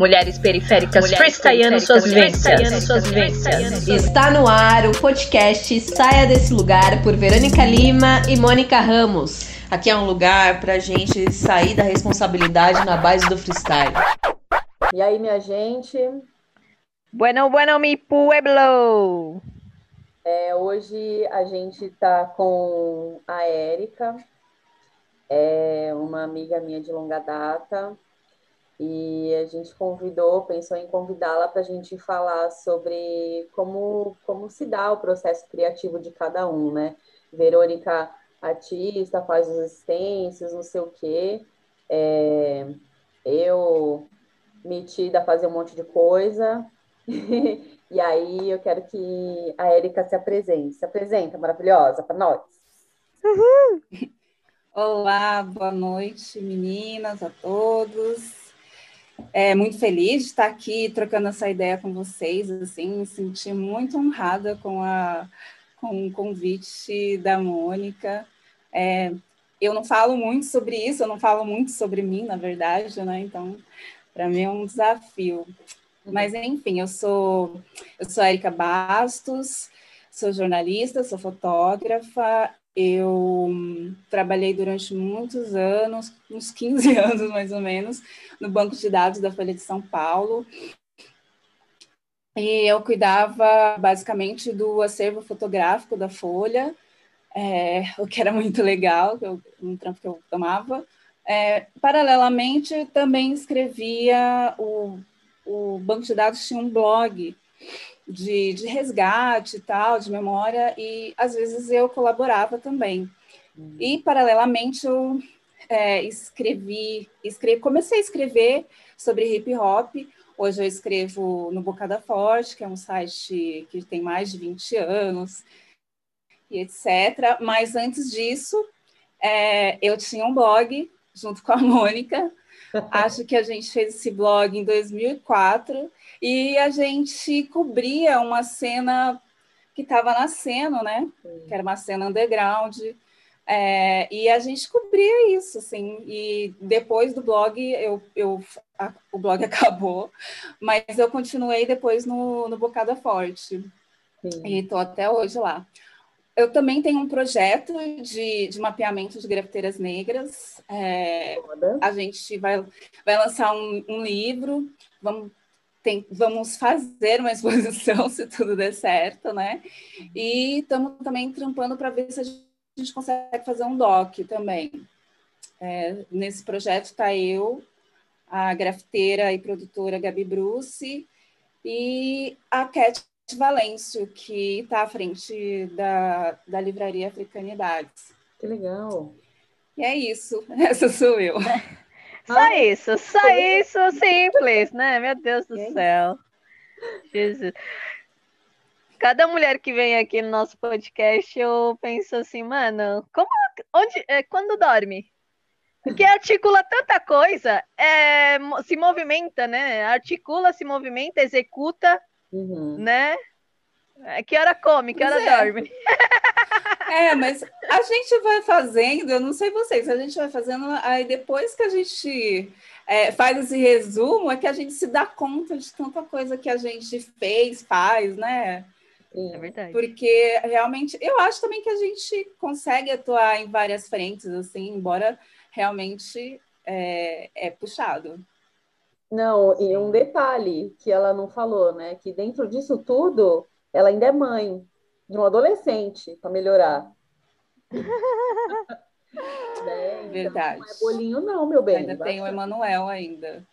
Mulheres periféricas freestyleando suas vivências. suas vivências. Está no ar o podcast Saia Desse Lugar por Verônica Lima e Mônica Ramos. Aqui é um lugar pra gente sair da responsabilidade na base do freestyle. E aí, minha gente? Bueno, bueno, mi pueblo! É, hoje a gente tá com a Érica, é uma amiga minha de longa data, e a gente convidou, pensou em convidá-la para a gente falar sobre como, como se dá o processo criativo de cada um, né? Verônica, artista, faz as assistências, não sei o quê. É, eu, metida a fazer um monte de coisa. e aí eu quero que a Érica se apresente. Se apresenta, maravilhosa, para nós. Uhum. Olá, boa noite, meninas, a todos. É muito feliz de estar aqui trocando essa ideia com vocês, assim, me senti muito honrada com, a, com o convite da Mônica. É, eu não falo muito sobre isso, eu não falo muito sobre mim, na verdade, né? Então, para mim é um desafio. Mas, enfim, eu sou, eu sou Erika Bastos, sou jornalista, sou fotógrafa eu trabalhei durante muitos anos, uns 15 anos mais ou menos, no banco de dados da Folha de São Paulo. E eu cuidava basicamente do acervo fotográfico da Folha, é, o que era muito legal, eu, um trampo que eu tomava. É, paralelamente, também escrevia, o, o banco de dados tinha um blog de, de resgate e tal, de memória, e às vezes eu colaborava também. Uhum. E, paralelamente, eu é, escrevi, escrevi, comecei a escrever sobre hip hop. Hoje eu escrevo no Bocada Forte, que é um site que tem mais de 20 anos, e etc. Mas antes disso, é, eu tinha um blog junto com a Mônica. Acho que a gente fez esse blog em 2004 e a gente cobria uma cena que estava nascendo, né? Sim. Que era uma cena underground. É, e a gente cobria isso, assim. E depois do blog, eu, eu, a, o blog acabou, mas eu continuei depois no, no Bocada Forte. Sim. E estou até hoje lá. Eu também tenho um projeto de, de mapeamento de grafiteiras negras. É, a gente vai, vai lançar um, um livro. Vamos tem, vamos fazer uma exposição, se tudo der certo, né? E estamos também trampando para ver se a gente consegue fazer um doc também. É, nesse projeto está eu, a grafiteira e produtora Gabi Bruce e a Cat Valêncio, que está à frente da, da livraria Africanidades. Que legal! E é isso, essa sou eu. Só isso, só isso simples, né? Meu Deus do céu. Jesus. Cada mulher que vem aqui no nosso podcast, eu penso assim, mano, como, onde, é, quando dorme? Porque articula tanta coisa, é, se movimenta, né? Articula, se movimenta, executa, uhum. né? É, que hora come, que hora é. dorme. É, mas a gente vai fazendo, eu não sei vocês, a gente vai fazendo, aí depois que a gente é, faz esse resumo, é que a gente se dá conta de tanta coisa que a gente fez, faz, né? É verdade. Porque realmente, eu acho também que a gente consegue atuar em várias frentes, assim, embora realmente é, é puxado. Não, e um detalhe que ela não falou, né? Que dentro disso tudo, ela ainda é mãe de um adolescente para melhorar. né? Verdade. Então, não é bolinho, não, meu bem. Ainda tem o Emanuel ainda.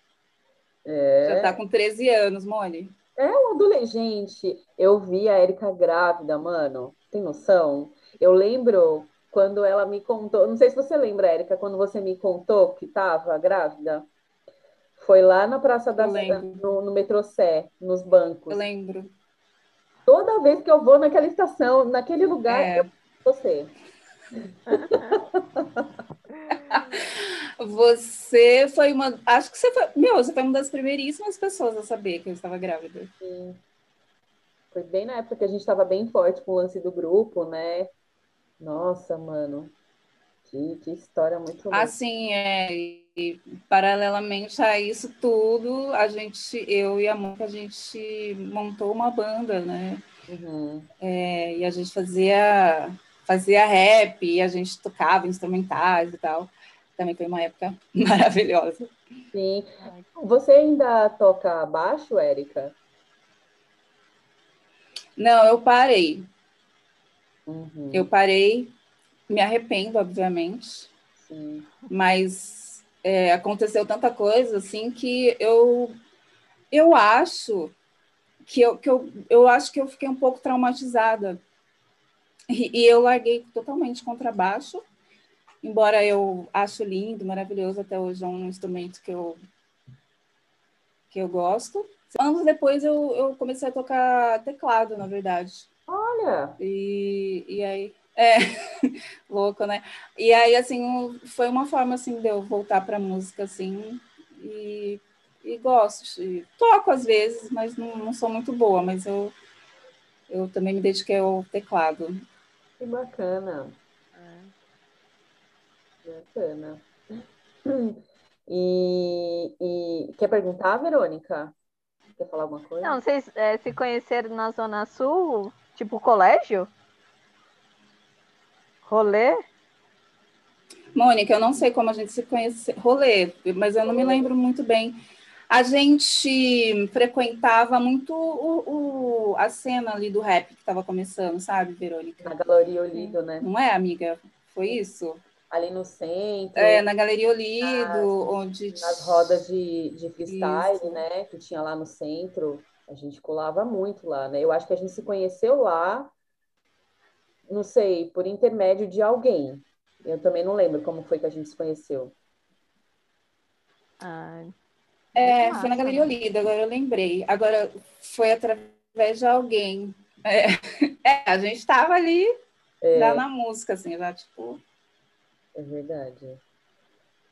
É... Já está com 13 anos, Mone. É um adolescente. Eu vi a Erika grávida, mano. Tem noção? Eu lembro quando ela me contou. Não sei se você lembra, Erika, quando você me contou que estava grávida. Foi lá na Praça da no, no metrô Sé, nos bancos. Eu lembro. Toda vez que eu vou naquela estação, naquele lugar, é. eu você. você foi uma. Acho que você foi. Meu, você foi uma das primeiríssimas pessoas a saber que eu estava grávida. Sim. Foi bem na época que a gente estava bem forte com o lance do grupo, né? Nossa, mano. Que, que história muito louca. Assim, é. Paralelamente a isso tudo, a gente, eu e a Mônica, a gente montou uma banda, né? Uhum. É, e a gente fazia, fazia rap, e a gente tocava instrumentais e tal. Também foi uma época maravilhosa. Sim. Você ainda toca baixo, Érica? Não, eu parei. Uhum. Eu parei, me arrependo, obviamente. Sim. Mas é, aconteceu tanta coisa assim que eu eu acho que eu, que eu, eu acho que eu fiquei um pouco traumatizada. E, e eu larguei totalmente contrabaixo, embora eu acho lindo, maravilhoso, até hoje é um instrumento que eu, que eu gosto. Anos depois eu, eu comecei a tocar teclado, na verdade. Olha! E, e aí, é, louco, né? E aí, assim, foi uma forma, assim, de eu voltar para música, assim, e, e gosto. E toco às vezes, mas não, não sou muito boa, mas eu, eu também me dediquei ao teclado. Que bacana. É. Bacana. E, e quer perguntar, Verônica? Quer falar alguma coisa? Não, vocês é, se conheceram na Zona Sul, tipo colégio? Rolê? Mônica, eu não sei como a gente se conhece. Rolê, mas eu não me lembro muito bem. A gente frequentava muito o, o a cena ali do rap que estava começando, sabe, Verônica? Na Galeria Olido, né? Não é, amiga? Foi isso? Ali no centro. É, na Galeria Olido, nas, onde. Nas rodas de, de freestyle, isso. né? Que tinha lá no centro. A gente colava muito lá, né? Eu acho que a gente se conheceu lá não sei, por intermédio de alguém. Eu também não lembro como foi que a gente se conheceu. Ah, é, foi na Galeria Olida, agora eu lembrei. Agora foi através de alguém. É, é a gente estava ali é, já na música, assim, já tipo. É verdade.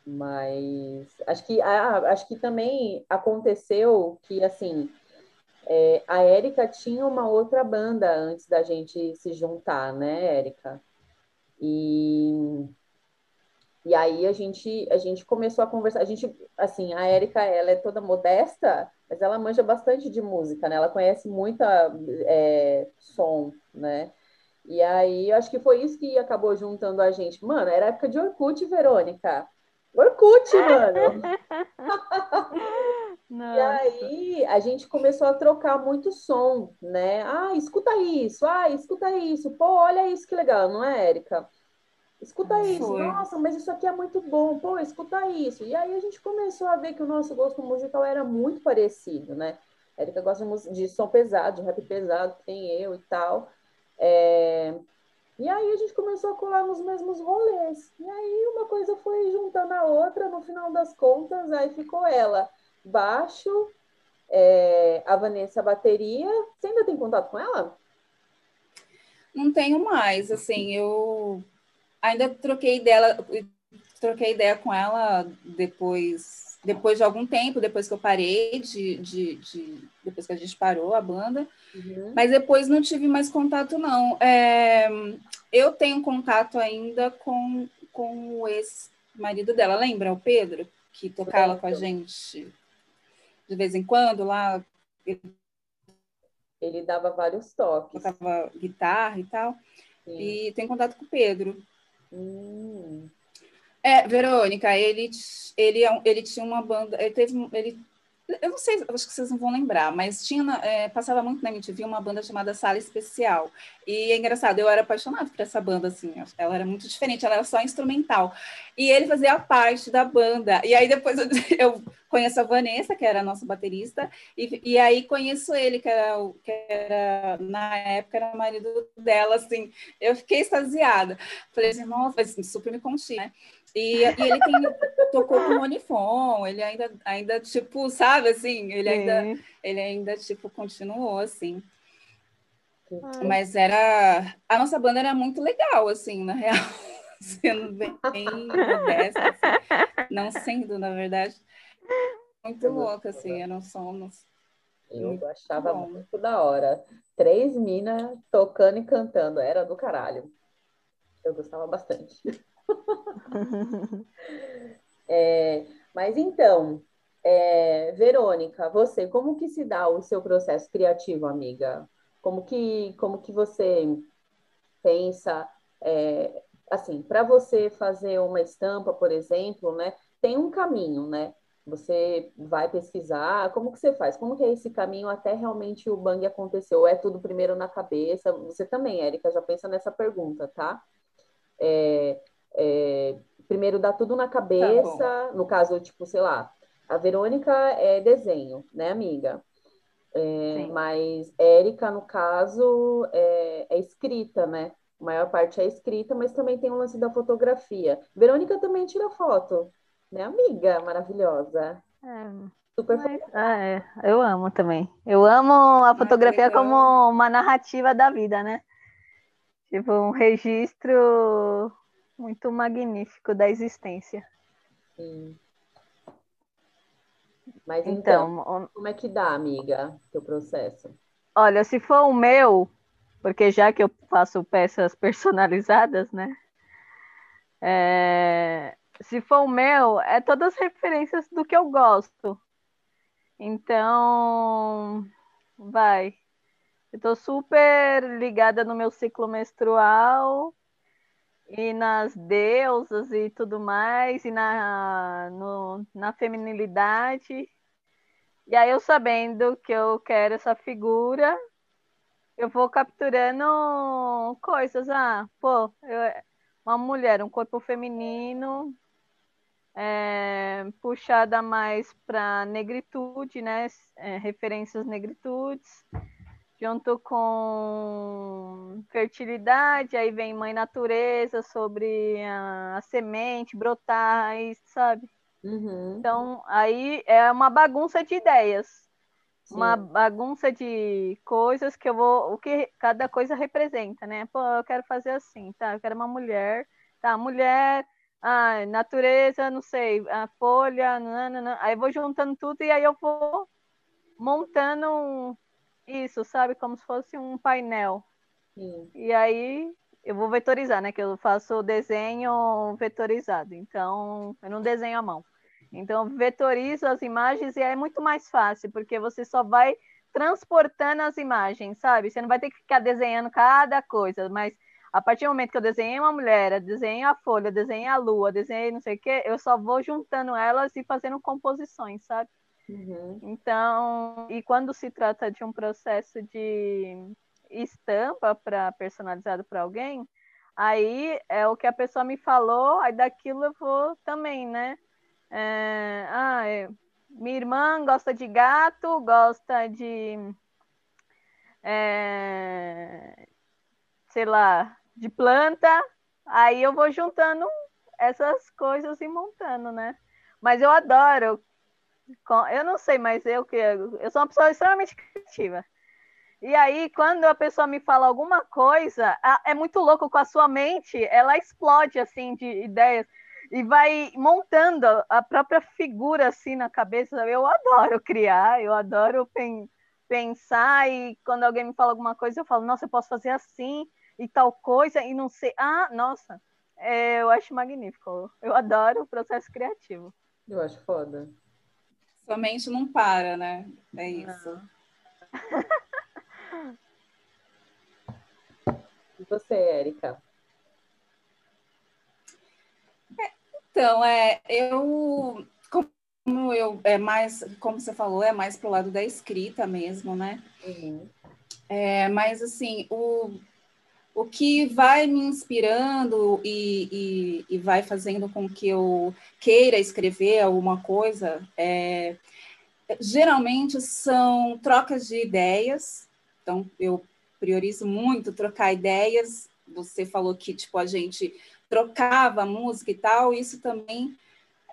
Mas acho que, ah, acho que também aconteceu que, assim, é, a Érica tinha uma outra banda antes da gente se juntar, né, Érica? E, e aí a gente, a gente começou a conversar. A gente, assim, a Érica, ela é toda modesta, mas ela manja bastante de música, né? Ela conhece muita é, som, né? E aí, acho que foi isso que acabou juntando a gente. Mano, era época de Orkut, Verônica. Orkut, mano. e aí a gente começou a trocar muito som, né? Ah, escuta isso, ah, escuta isso, pô, olha isso que legal, não é, Érica? Escuta isso, Foi. nossa, mas isso aqui é muito bom, pô, escuta isso. E aí a gente começou a ver que o nosso gosto musical era muito parecido, né? A Érica gosta de som pesado, de rap pesado, que tem eu e tal. É... E aí a gente começou a colar nos mesmos rolês. E aí uma coisa foi juntando a outra, no final das contas, aí ficou ela baixo, é, a Vanessa bateria. Você ainda tem contato com ela? Não tenho mais, assim, eu ainda troquei dela, troquei ideia com ela depois depois de algum tempo, depois que eu parei de, de, de depois que a gente parou a banda, uhum. mas depois não tive mais contato não. É, eu tenho contato ainda com, com o ex-marido dela, lembra o Pedro que tocava com a gente de vez em quando lá. Ele, dava vários toques. Tocava guitarra e tal. Sim. E tem contato com o Pedro. Hum. É, Verônica, ele, ele, é ele tinha uma banda, ele teve, ele, eu não sei, acho que vocês não vão lembrar, mas tinha, é, passava muito na MTV uma banda chamada Sala Especial, e é engraçado, eu era apaixonada por essa banda, assim, ela era muito diferente, ela era só instrumental, e ele fazia parte da banda, e aí depois eu, eu conheço a Vanessa, que era a nossa baterista, e, e aí conheço ele, que era, que era, na época, era o marido dela, assim, eu fiquei extasiada, falei assim, nossa, super me conti, né? E, e ele tem, tocou com o Unifon, ele ainda, ainda, tipo, sabe, assim, ele ainda, ele ainda, tipo, continuou, assim. Ai. Mas era, a nossa banda era muito legal, assim, na real, sendo bem, bem modesta, assim. não sendo, na verdade, muito louca, assim, eram somos. Eu muito achava bom. muito da hora. Três minas tocando e cantando, era do caralho. Eu gostava bastante. É, Mas então, é, Verônica, você, como que se dá o seu processo criativo, amiga? Como que, como que você pensa, é, assim, para você fazer uma estampa, por exemplo, né, tem um caminho, né? Você vai pesquisar, como que você faz? Como que é esse caminho até realmente o bang aconteceu? É tudo primeiro na cabeça? Você também, Érica, já pensa nessa pergunta, tá? É, é, primeiro dá tudo na cabeça, tá no caso, tipo, sei lá, a Verônica é desenho, né, amiga? É, mas Érica, no caso, é, é, escrita, né? A maior parte é escrita, mas também tem o lance da fotografia. Verônica também tira foto, né, amiga? Maravilhosa. É, Super mas, ah, é. Eu amo também. Eu amo a fotografia como uma narrativa da vida, né? Tipo, um registro muito magnífico da existência. Sim. Mas então, então, como é que dá, amiga, teu processo? Olha, se for o meu, porque já que eu faço peças personalizadas, né? É, se for o meu, é todas as referências do que eu gosto. Então, vai. Eu tô super ligada no meu ciclo menstrual e nas deusas e tudo mais, e na, no, na feminilidade. E aí eu sabendo que eu quero essa figura, eu vou capturando coisas. Ah, pô, eu, uma mulher, um corpo feminino, é, puxada mais para negritude, né? É, referências negritudes, junto com fertilidade, aí vem mãe natureza sobre a, a semente, brotar, aí, sabe? Uhum. Então, aí é uma bagunça de ideias. Sim. Uma bagunça de coisas que eu vou. O que cada coisa representa, né? Pô, eu quero fazer assim, tá? Eu quero uma mulher. Tá, mulher, ah, natureza, não sei, a folha, nanana. aí eu vou juntando tudo e aí eu vou montando isso, sabe? Como se fosse um painel. Sim. E aí eu vou vetorizar, né? Que eu faço desenho vetorizado. Então, eu não desenho à mão. Então, vetorizo as imagens e é muito mais fácil, porque você só vai transportando as imagens, sabe? Você não vai ter que ficar desenhando cada coisa, mas a partir do momento que eu desenhei uma mulher, desenhei a folha, desenhei a lua, desenhei não sei o quê, eu só vou juntando elas e fazendo composições, sabe? Uhum. Então, e quando se trata de um processo de estampa para personalizado para alguém, aí é o que a pessoa me falou, aí daquilo eu vou também, né? É, ah, é, minha irmã gosta de gato, gosta de. É, sei lá, de planta. Aí eu vou juntando essas coisas e montando, né? Mas eu adoro. Eu não sei, mas eu que eu sou uma pessoa extremamente criativa. E aí, quando a pessoa me fala alguma coisa, é muito louco com a sua mente, ela explode assim de ideias e vai montando a própria figura assim na cabeça. Eu adoro criar, eu adoro pen pensar e quando alguém me fala alguma coisa, eu falo, nossa, eu posso fazer assim e tal coisa e não sei. Ah, nossa, é, eu acho magnífico. Eu adoro o processo criativo. Eu acho foda. Sua mente não para, né? É isso. e você, Érica? Então, é, eu, como eu, é mais, como você falou, é mais pro lado da escrita mesmo, né? Uhum. É, mas, assim, o, o que vai me inspirando e, e, e, vai fazendo com que eu queira escrever alguma coisa, é, geralmente são trocas de ideias. Então, eu priorizo muito trocar ideias. Você falou que, tipo, a gente trocava música e tal, isso também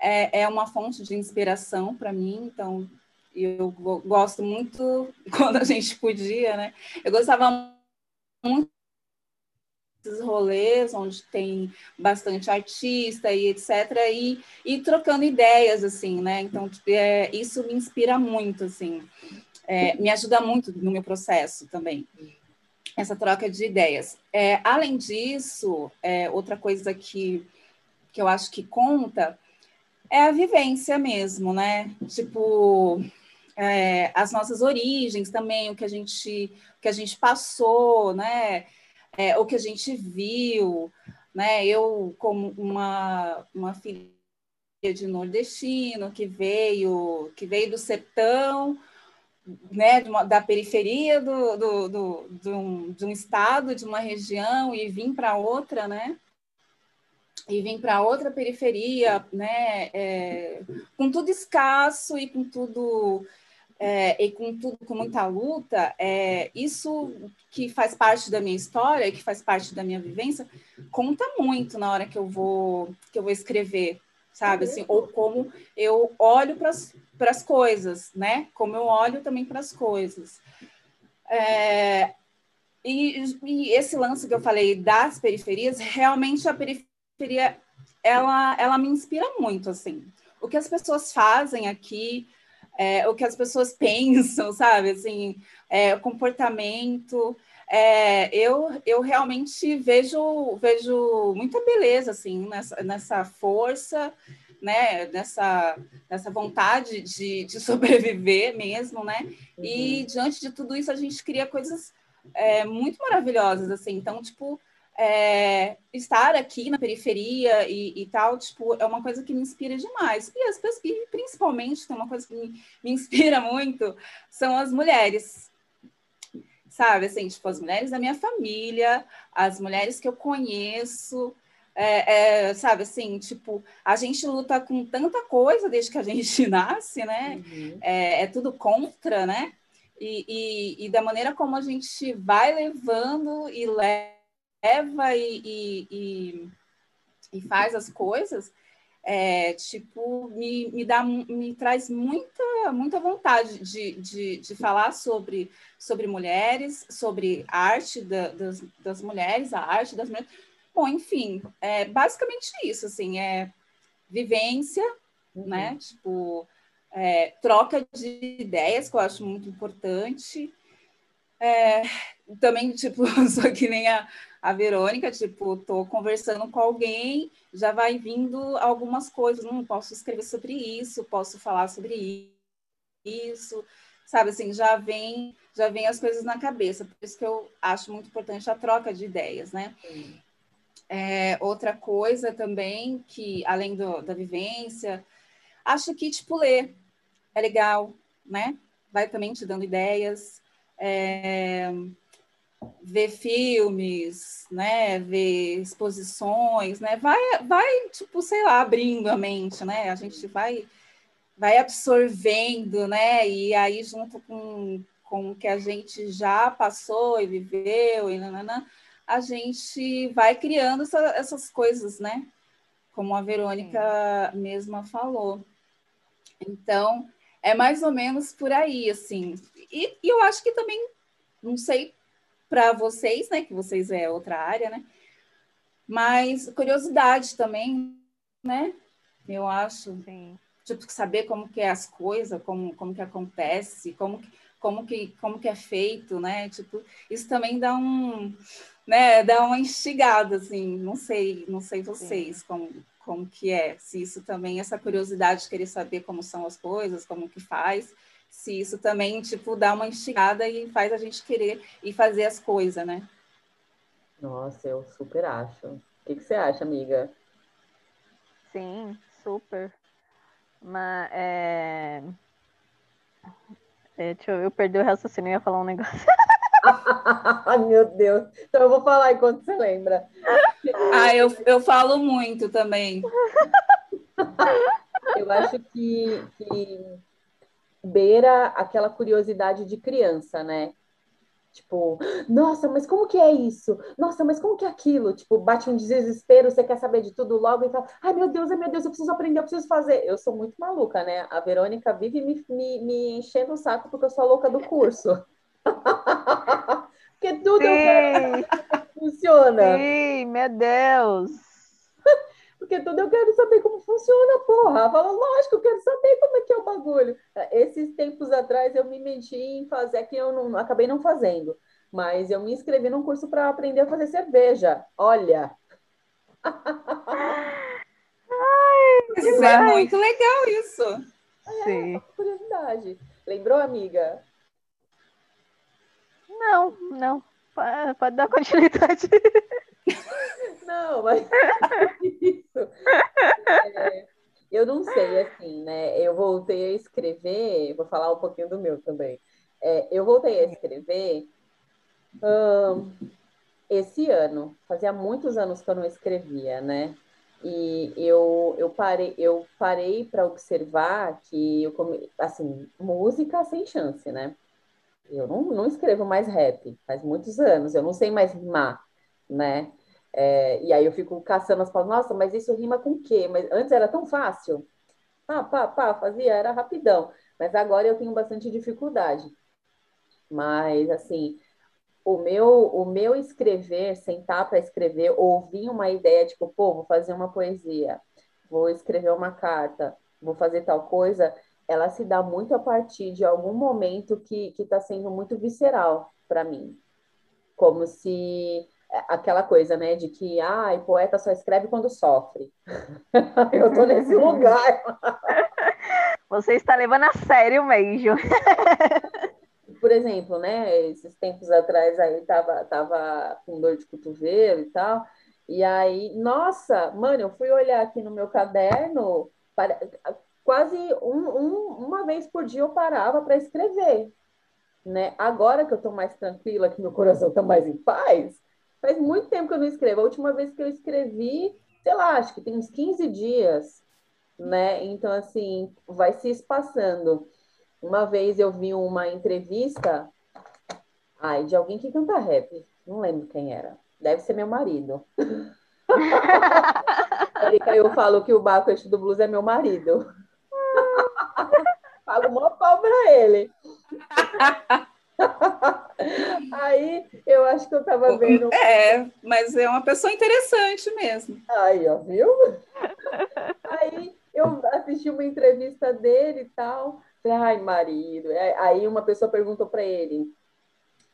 é, é uma fonte de inspiração para mim, então eu gosto muito quando a gente podia, né? Eu gostava muito desses rolês onde tem bastante artista e etc e, e trocando ideias assim né então tipo, é, isso me inspira muito assim é, me ajuda muito no meu processo também essa troca de ideias. É, além disso, é, outra coisa que, que eu acho que conta é a vivência mesmo, né? Tipo, é, as nossas origens também, o que a gente, o que a gente passou, né? É, o que a gente viu, né? Eu, como uma, uma filha de nordestino que veio, que veio do sertão, né, da periferia do, do, do, de, um, de um estado, de uma região, e vim para outra, né? E vim para outra periferia, né? É, com tudo escasso e com tudo é, e com tudo com muita luta, é, isso que faz parte da minha história, que faz parte da minha vivência, conta muito na hora que eu vou que eu vou escrever, sabe? Assim, ou como eu olho para as coisas, né? Como eu olho também para as coisas. É, e, e, esse lance que eu falei das periferias, realmente a periferia ela, ela me inspira muito, assim. O que as pessoas fazem aqui, é, o que as pessoas pensam, sabe? Assim, é, o comportamento. É, eu, eu realmente vejo, vejo muita beleza assim, nessa, nessa força, né? nessa, nessa vontade de, de sobreviver mesmo, né? Uhum. E diante de tudo isso, a gente cria coisas é, muito maravilhosas, assim. Então, tipo, é, estar aqui na periferia e, e, tal, tipo, é uma coisa que me inspira demais. E, as, e principalmente, tem uma coisa que me, me inspira muito, são as mulheres. Sabe, assim, tipo, as mulheres da minha família, as mulheres que eu conheço, é, é, sabe assim, tipo, a gente luta com tanta coisa desde que a gente nasce, né? Uhum. É, é, tudo contra, né? E, e, e, da maneira como a gente vai levando e leva leva e, e, e, e faz as coisas, é, tipo, me, me, dá, me traz muita, muita vontade de, de, de falar sobre, sobre mulheres, sobre arte da, das, das mulheres, a arte das mulheres. Bom, enfim, é basicamente isso, assim, é vivência, uhum. né? Tipo, é, troca de ideias, que eu acho muito importante. É, também, tipo, só que nem a, a Verônica, tipo, tô conversando com alguém, já vai vindo algumas coisas, não posso escrever sobre isso, posso falar sobre isso, sabe assim, já vem, já vem as coisas na cabeça, por isso que eu acho muito importante a troca de ideias, né? É, outra coisa também que, além do, da vivência, acho que, tipo, ler é legal, né? Vai também te dando ideias. É, ver filmes, né, ver exposições, né, vai, vai, tipo, sei lá, abrindo a mente, né, a gente vai, vai absorvendo, né, e aí junto com, com o que a gente já passou e viveu, e nanana, a gente vai criando essa, essas coisas, né, como a Verônica Sim. mesma falou. Então, é mais ou menos por aí, assim, e, e eu acho que também, não sei para vocês, né? Que vocês é outra área, né? Mas curiosidade também, né? Eu acho. Sim. Tipo, saber como que é as coisas, como, como que acontece, como que, como que, como que é feito, né? Tipo, isso também dá um, né, dá uma instigada, assim, não sei, não sei vocês Sim. como, como que é, se isso também, essa curiosidade de querer saber como são as coisas, como que faz, se isso também, tipo, dá uma instigada e faz a gente querer e fazer as coisas, né? Nossa, eu super acho. O que, que você acha, amiga? Sim, super. Mas é... é... Deixa eu, eu perdi o raciocínio, eu ia falar um negócio. Ai, meu Deus. Então eu vou falar enquanto você lembra. Ah, eu, eu falo muito também. Eu acho que, que beira aquela curiosidade de criança, né? Tipo, nossa, mas como que é isso? Nossa, mas como que é aquilo? Tipo, bate um desespero, você quer saber de tudo logo e tal. Ai, meu Deus, ai, meu Deus, eu preciso aprender, eu preciso fazer. Eu sou muito maluca, né? A Verônica vive me, me, me enchendo o saco porque eu sou a louca do curso. porque tudo Sim. funciona. Sim, meu Deus porque tudo eu quero saber como funciona, porra. Fala, lógico, eu quero saber como é que é o bagulho. Esses tempos atrás eu me meti em fazer, que eu não, acabei não fazendo, mas eu me inscrevi num curso para aprender a fazer cerveja. Olha. Ai, Mas é muito legal isso. Sim. É, curiosidade. Lembrou, amiga? Não, não. Pode dar continuidade. Não, mas isso. É, eu não sei, assim, né? Eu voltei a escrever, vou falar um pouquinho do meu também. É, eu voltei a escrever ahn, esse ano. Fazia muitos anos que eu não escrevia, né? E eu, eu parei, eu parei para observar que eu come... assim, música sem chance, né? Eu não, não escrevo mais rap, faz muitos anos, eu não sei mais rimar, né? É, e aí eu fico caçando as palavras, nossa, mas isso rima com o quê? Mas antes era tão fácil. Pá, pá, pá, fazia, era rapidão. Mas agora eu tenho bastante dificuldade. Mas, assim, o meu, o meu escrever, sentar para escrever, ouvir uma ideia, tipo, pô, vou fazer uma poesia, vou escrever uma carta, vou fazer tal coisa, ela se dá muito a partir de algum momento que está sendo muito visceral para mim. Como se aquela coisa, né, de que, ai, poeta só escreve quando sofre. Eu tô nesse lugar. Você está levando a sério mesmo. Por exemplo, né, esses tempos atrás aí tava, tava com dor de cotovelo e tal, e aí, nossa, mano, eu fui olhar aqui no meu caderno, para, quase um, um, uma vez por dia eu parava para escrever, né? Agora que eu tô mais tranquila, que meu coração tá mais em paz, faz muito tempo que eu não escrevo. A última vez que eu escrevi, sei lá, acho que tem uns 15 dias, né? Então, assim, vai se espaçando. Uma vez eu vi uma entrevista, ai, de alguém que canta rap, não lembro quem era, deve ser meu marido. Eu falo que o Baco do Blues é meu marido. Pago uma pau pra ele. Aí eu acho que eu tava vendo. É, mas é uma pessoa interessante mesmo. Aí, ó, viu? Aí eu assisti uma entrevista dele e tal. Ai, marido. Aí uma pessoa perguntou para ele: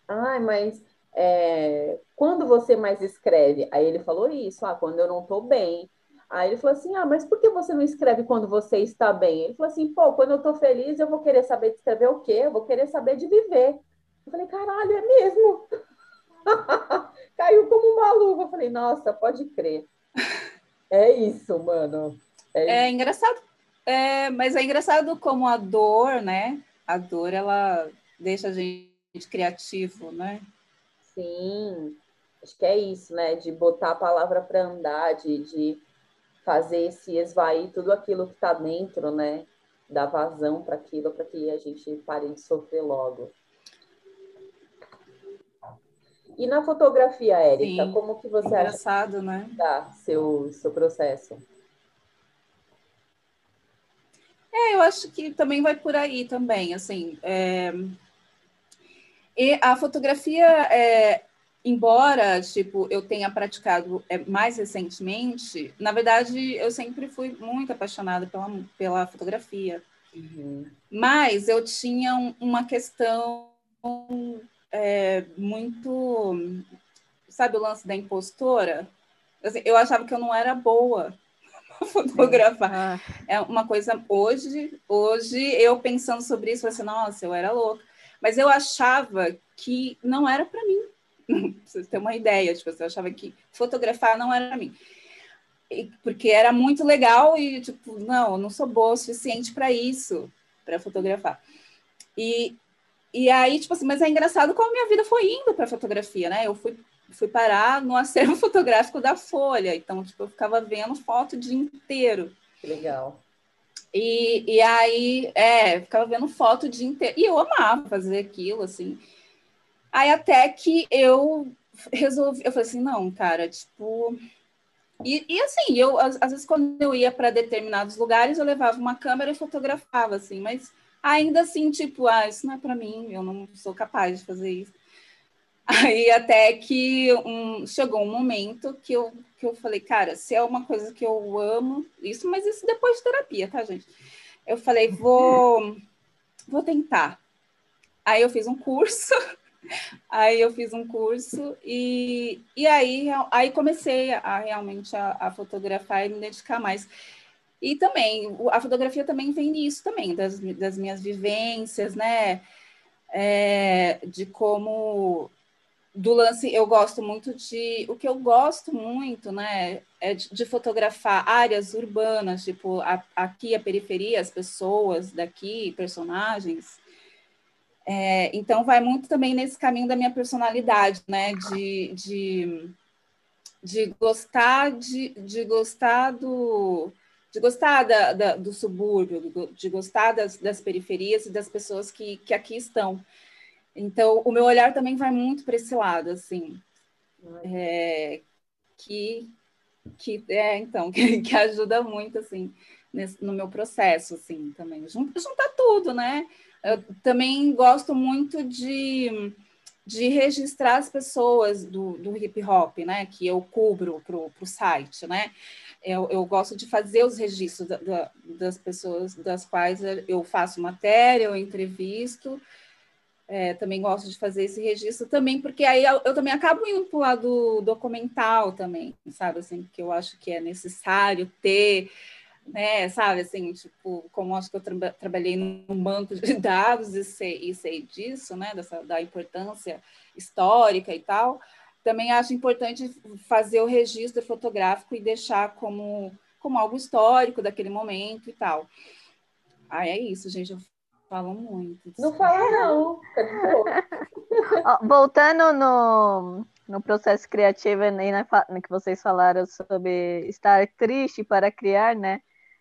ai, mas é, quando você mais escreve? Aí ele falou isso: ah, quando eu não tô bem. Aí ele falou assim: ah, mas por que você não escreve quando você está bem? Ele falou assim: pô, quando eu tô feliz, eu vou querer saber de escrever o quê? Eu vou querer saber de viver. Eu falei: caralho, é mesmo? Caiu como uma luva. Eu falei: nossa, pode crer. É isso, mano. É, é engraçado, é, mas é engraçado como a dor, né? A dor, ela deixa a gente criativo, né? Sim, acho que é isso, né? De botar a palavra para andar, de, de fazer se esvair tudo aquilo que está dentro, né? Dar vazão para aquilo, para que a gente pare de sofrer logo. E na fotografia, Érica, Sim, como que você engraçado, acha né? Tá, seu, seu processo? É, eu acho que também vai por aí também, assim. É... E a fotografia, é... embora, tipo, eu tenha praticado é, mais recentemente, na verdade, eu sempre fui muito apaixonada pela, pela fotografia. Uhum. Mas eu tinha um, uma questão é, muito... Sabe o lance da impostora? Assim, eu achava que eu não era boa fotografar. Ah, É uma coisa hoje, hoje eu pensando sobre isso, falei assim, nossa, eu era louca. Mas eu achava que não era para mim. Pra vocês terem uma ideia, tipo, eu achava que fotografar não era para mim. E- porque era muito legal e tipo, não, eu não sou boa o suficiente para isso, para fotografar. E e aí, tipo assim, mas é engraçado como a minha vida foi indo para fotografia, né? Eu fui fui parar no acervo fotográfico da Folha, então tipo, eu ficava vendo foto o dia inteiro. Que legal. E, e aí, é, ficava vendo foto o dia inteiro. E eu amava fazer aquilo, assim. Aí até que eu resolvi, eu falei assim, não, cara, tipo. E, e assim, eu às, às vezes quando eu ia para determinados lugares, eu levava uma câmera e fotografava, assim, mas ainda assim, tipo, ah, isso não é para mim, eu não sou capaz de fazer isso. Aí até que um, chegou um momento que eu, que eu falei, cara, se é uma coisa que eu amo, isso, mas isso depois de terapia, tá, gente? Eu falei, vou, vou tentar. Aí eu fiz um curso, aí eu fiz um curso e, e aí, aí comecei a realmente a, a fotografar e me dedicar mais. E também, a fotografia também vem nisso também, das, das minhas vivências, né? É, de como do lance, eu gosto muito de. O que eu gosto muito, né, é de, de fotografar áreas urbanas, tipo, a, aqui a periferia, as pessoas daqui, personagens. É, então, vai muito também nesse caminho da minha personalidade, né, de, de, de gostar de, de gostar do de gostar da, da, do subúrbio, de gostar das, das periferias e das pessoas que, que aqui estão. Então, o meu olhar também vai muito para esse lado, assim, é, que, que, é, então, que, que, ajuda muito, assim, nesse, no meu processo, assim, também. Juntar tudo, né? Eu também gosto muito de, de registrar as pessoas do, do hip hop, né? Que eu cubro para o site, né? Eu, eu, gosto de fazer os registros da, da, das pessoas das quais eu faço matéria, eu entrevisto, é, também gosto de fazer esse registro também, porque aí eu, eu também acabo indo para o lado documental também, sabe, assim, porque eu acho que é necessário ter, né, sabe, assim, tipo, como acho que eu tra trabalhei num banco de dados e sei, e sei disso, né, dessa, da importância histórica e tal, também acho importante fazer o registro fotográfico e deixar como, como algo histórico daquele momento e tal. Ah, é isso, gente. Eu Falam muito. Não fala, não. Voltando no, no processo criativo né, no que vocês falaram sobre estar triste para criar, né?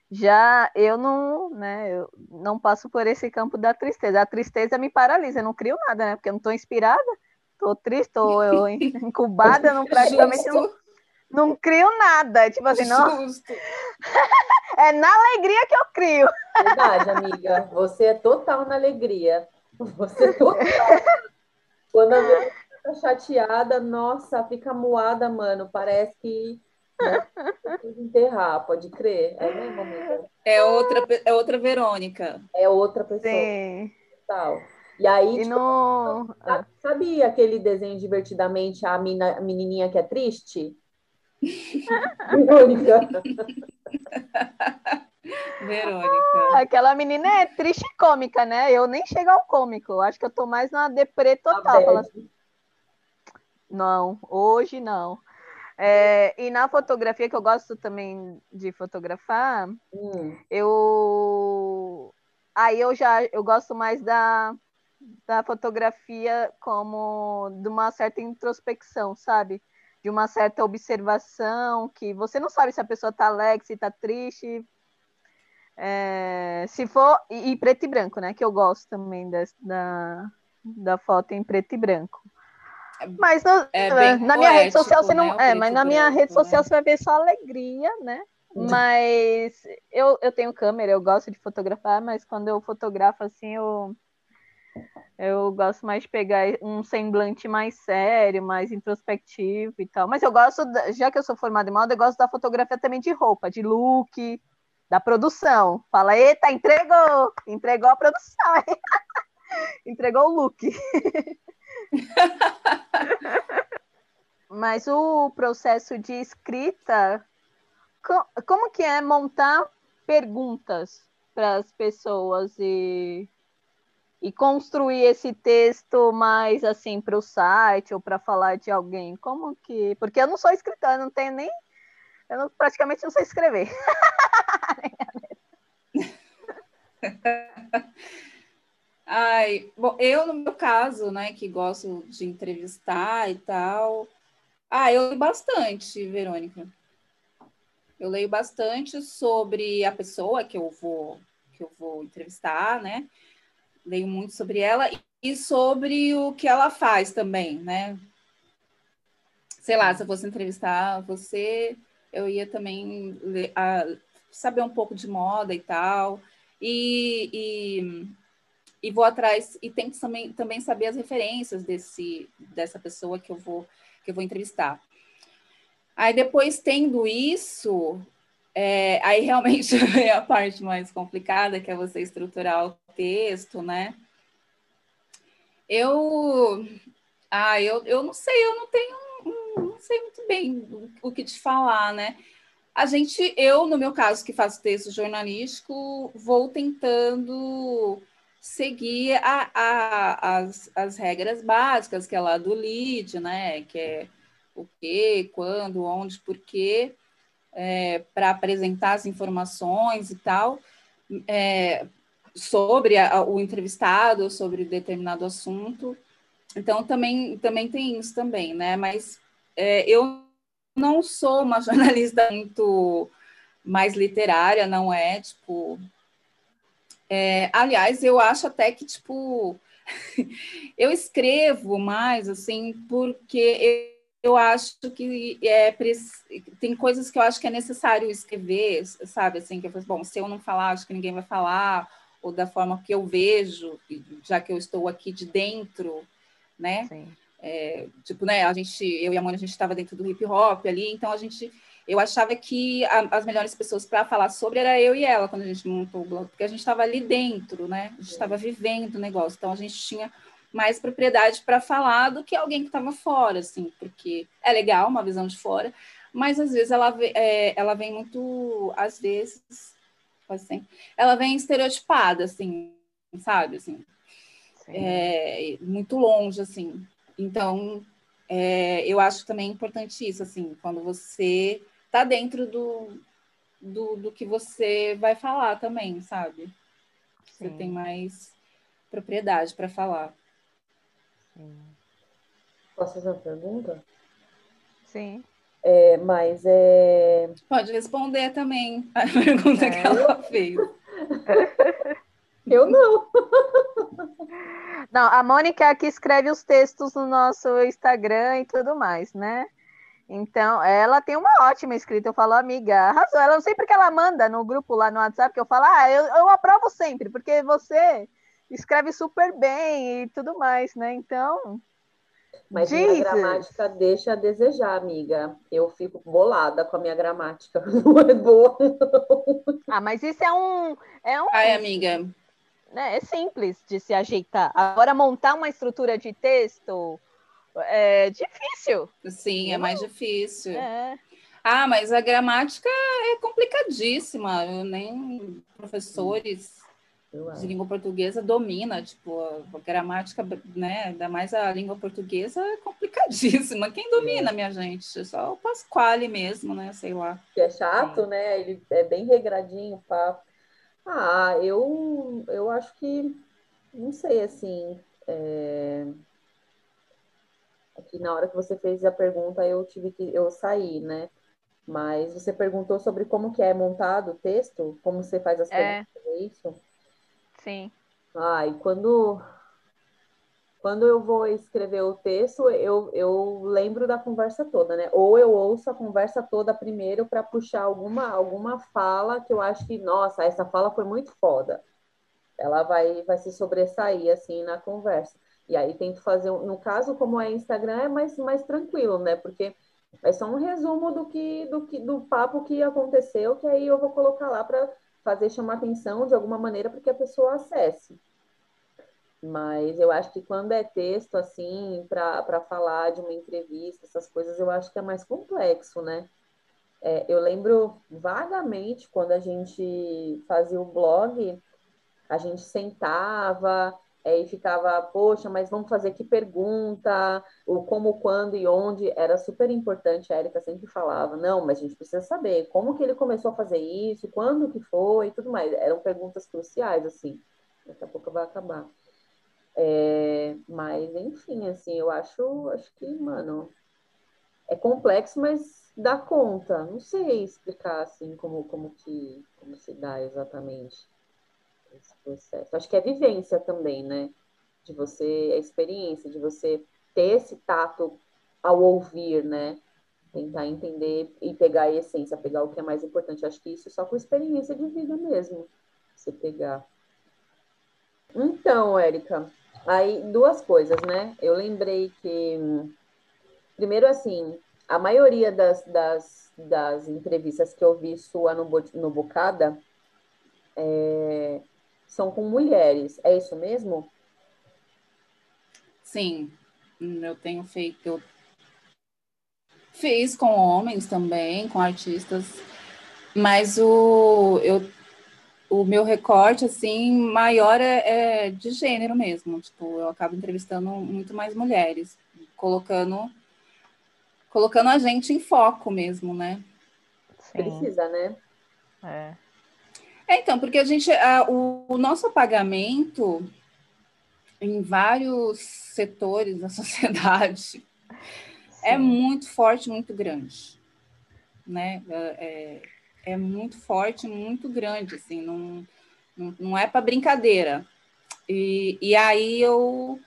Já eu não, né, eu não passo por esse campo da tristeza. A tristeza me paralisa, eu não crio nada, né? Porque eu não estou inspirada, estou triste, estou incubada, não praticamente não, não crio nada. Tipo assim, não. é na alegria que eu crio. Verdade, amiga. Você é total na alegria. Você é total. Quando a minha fica chateada, nossa, fica moada, mano. Parece que né, enterrar, pode crer. É mesmo, amiga? É outra, é outra Verônica. É outra pessoa. Sim. Tal. E aí, e tipo, no... sabe aquele desenho divertidamente a, mina, a menininha que é triste? Verônica. Verônica. Aquela menina é triste e cômica, né? Eu nem chego ao cômico. Acho que eu tô mais na deprê total. Assim. Não, hoje não. É, e na fotografia, que eu gosto também de fotografar, hum. eu. Aí eu já eu gosto mais da, da fotografia como de uma certa introspecção, sabe? de uma certa observação, que você não sabe se a pessoa está alegre, se está triste. É, se for. E, e, preto e branco, né? Que eu gosto também da, da foto em preto e branco. É mas no, é na minha rede social você não. Né? É, mas na minha branco, rede social né? você vai ver só alegria, né? Mas eu, eu tenho câmera, eu gosto de fotografar, mas quando eu fotografo assim, eu eu gosto mais de pegar um semblante mais sério, mais introspectivo e tal. Mas eu gosto, já que eu sou formada em moda, eu gosto da fotografia também de roupa, de look, da produção. Fala, eita, entregou! Entregou a produção. entregou o look. Mas o processo de escrita, como que é montar perguntas para as pessoas e e construir esse texto mais assim para o site ou para falar de alguém? Como que. Porque eu não sou escritora, não tenho nem. Eu não, praticamente não sei escrever. Ai, bom, eu no meu caso, né, que gosto de entrevistar e tal. Ah, eu leio bastante, Verônica. Eu leio bastante sobre a pessoa que eu vou que eu vou entrevistar, né? Leio muito sobre ela e sobre o que ela faz também, né? Sei lá, se eu fosse entrevistar você, eu ia também a, saber um pouco de moda e tal, e, e, e, vou atrás e tento também, também saber as referências desse, dessa pessoa que eu vou que eu vou entrevistar. Aí depois tendo isso, é, aí realmente é a parte mais complicada, que é você estruturar o texto, né? Eu, ah, eu, eu não sei, eu não tenho, não sei muito bem o, que te falar, né? a gente, eu, no meu caso, que faço texto jornalístico, vou tentando seguir a, a, as, as regras básicas, que é lá do lead, né? Que é o que, quando, onde, porquê, é, para apresentar as informações e tal, é, sobre a, o entrevistado, sobre determinado assunto. Então, também, também tem isso também, né? Mas é, eu não sou uma jornalista muito mais literária, não é, tipo... É, aliás, eu acho até que, tipo, eu escrevo mais, assim, porque eu, eu acho que é, tem coisas que eu acho que é necessário escrever, sabe, assim, que eu falo, bom, se eu não falar, acho que ninguém vai falar, ou da forma que eu vejo, já que eu estou aqui de dentro, né? Sim. É, tipo, né, a gente, eu e a Mônica, a gente estava dentro do hip hop ali, então a gente, eu achava que a, as melhores pessoas para falar sobre era eu e ela quando a gente montou o blog, porque a gente estava ali dentro, né? A gente estava vivendo o negócio, então a gente tinha mais propriedade para falar do que alguém que estava fora, assim, porque é legal uma visão de fora, mas às vezes ela, é, ela vem muito, às vezes, assim, ela vem estereotipada, assim, sabe, assim, é, muito longe, assim. Então, é, eu acho também importante isso, assim, quando você está dentro do, do, do, que você vai falar também, sabe? Sim. Você tem mais propriedade para falar. Posso fazer uma pergunta? Sim. É, mas é. Pode responder também a pergunta é. que ela fez. Eu não. Não, a Mônica é a que escreve os textos no nosso Instagram e tudo mais, né? Então, ela tem uma ótima escrita. Eu falo, amiga, arrasou. Ela não sei porque ela manda no grupo lá no WhatsApp que eu falo, ah, eu, eu aprovo sempre, porque você escreve super bem e tudo mais, né? Então. Mas Jesus. minha gramática deixa a desejar, amiga. Eu fico bolada com a minha gramática. Não é boa. Não. Ah, mas isso é um. É um... Ai, amiga né, é simples de se ajeitar. Agora, montar uma estrutura de texto é difícil. Sim, é mais difícil. É. Ah, mas a gramática é complicadíssima. Eu nem professores de língua portuguesa domina, tipo, a gramática, né, ainda mais a língua portuguesa é complicadíssima. Quem domina, é. minha gente? Só o Pasquale mesmo, né, sei lá. Que é chato, Sim. né? Ele é bem regradinho o papo. Ah, eu, eu acho que, não sei, assim, é... aqui na hora que você fez a pergunta eu tive que, eu saí, né? Mas você perguntou sobre como que é montado o texto, como você faz as é. perguntas, é isso? Sim. Ah, e quando quando eu vou escrever o texto, eu, eu lembro da conversa toda, né? Ou eu ouço a conversa toda primeiro para puxar alguma, alguma fala que eu acho que, nossa, essa fala foi muito foda. Ela vai, vai se sobressair, assim, na conversa. E aí tento fazer, no caso, como é Instagram, é mais, mais tranquilo, né? Porque é só um resumo do que, do que do papo que aconteceu, que aí eu vou colocar lá para fazer chamar atenção de alguma maneira para que a pessoa acesse. Mas eu acho que quando é texto, assim, para falar de uma entrevista, essas coisas, eu acho que é mais complexo, né? É, eu lembro vagamente quando a gente fazia o blog, a gente sentava e ficava, poxa, mas vamos fazer que pergunta, o como, quando e onde, era super importante, a Erika sempre falava, não, mas a gente precisa saber como que ele começou a fazer isso, quando que foi e tudo mais, eram perguntas cruciais, assim, daqui a pouco vai acabar. É, mas, enfim, assim, eu acho, acho que, mano, é complexo, mas dá conta. Não sei explicar, assim, como, como que como se dá exatamente processo. Acho que é vivência também, né? De você, a experiência, de você ter esse tato ao ouvir, né? Tentar entender e pegar a essência, pegar o que é mais importante. Acho que isso é só com experiência de vida mesmo, você pegar. Então, Érica, Aí, duas coisas, né? Eu lembrei que, primeiro, assim, a maioria das, das, das entrevistas que eu vi sua no, no Bocada é, são com mulheres. É isso mesmo? Sim, eu tenho feito. Eu fiz com homens também, com artistas Mas o, eu, o meu recorte, assim, maior é, é de gênero mesmo. Tipo, eu acabo entrevistando muito mais mulheres, colocando colocando a gente em foco mesmo, né? Sim. Precisa, né? É. é. então, porque a gente, a, o, o, nosso apagamento em vários setores da sociedade é Sim. é muito forte, muito grande, né? É, é, é muito forte, muito grande, assim, não, não, não é para brincadeira. E, e aí eu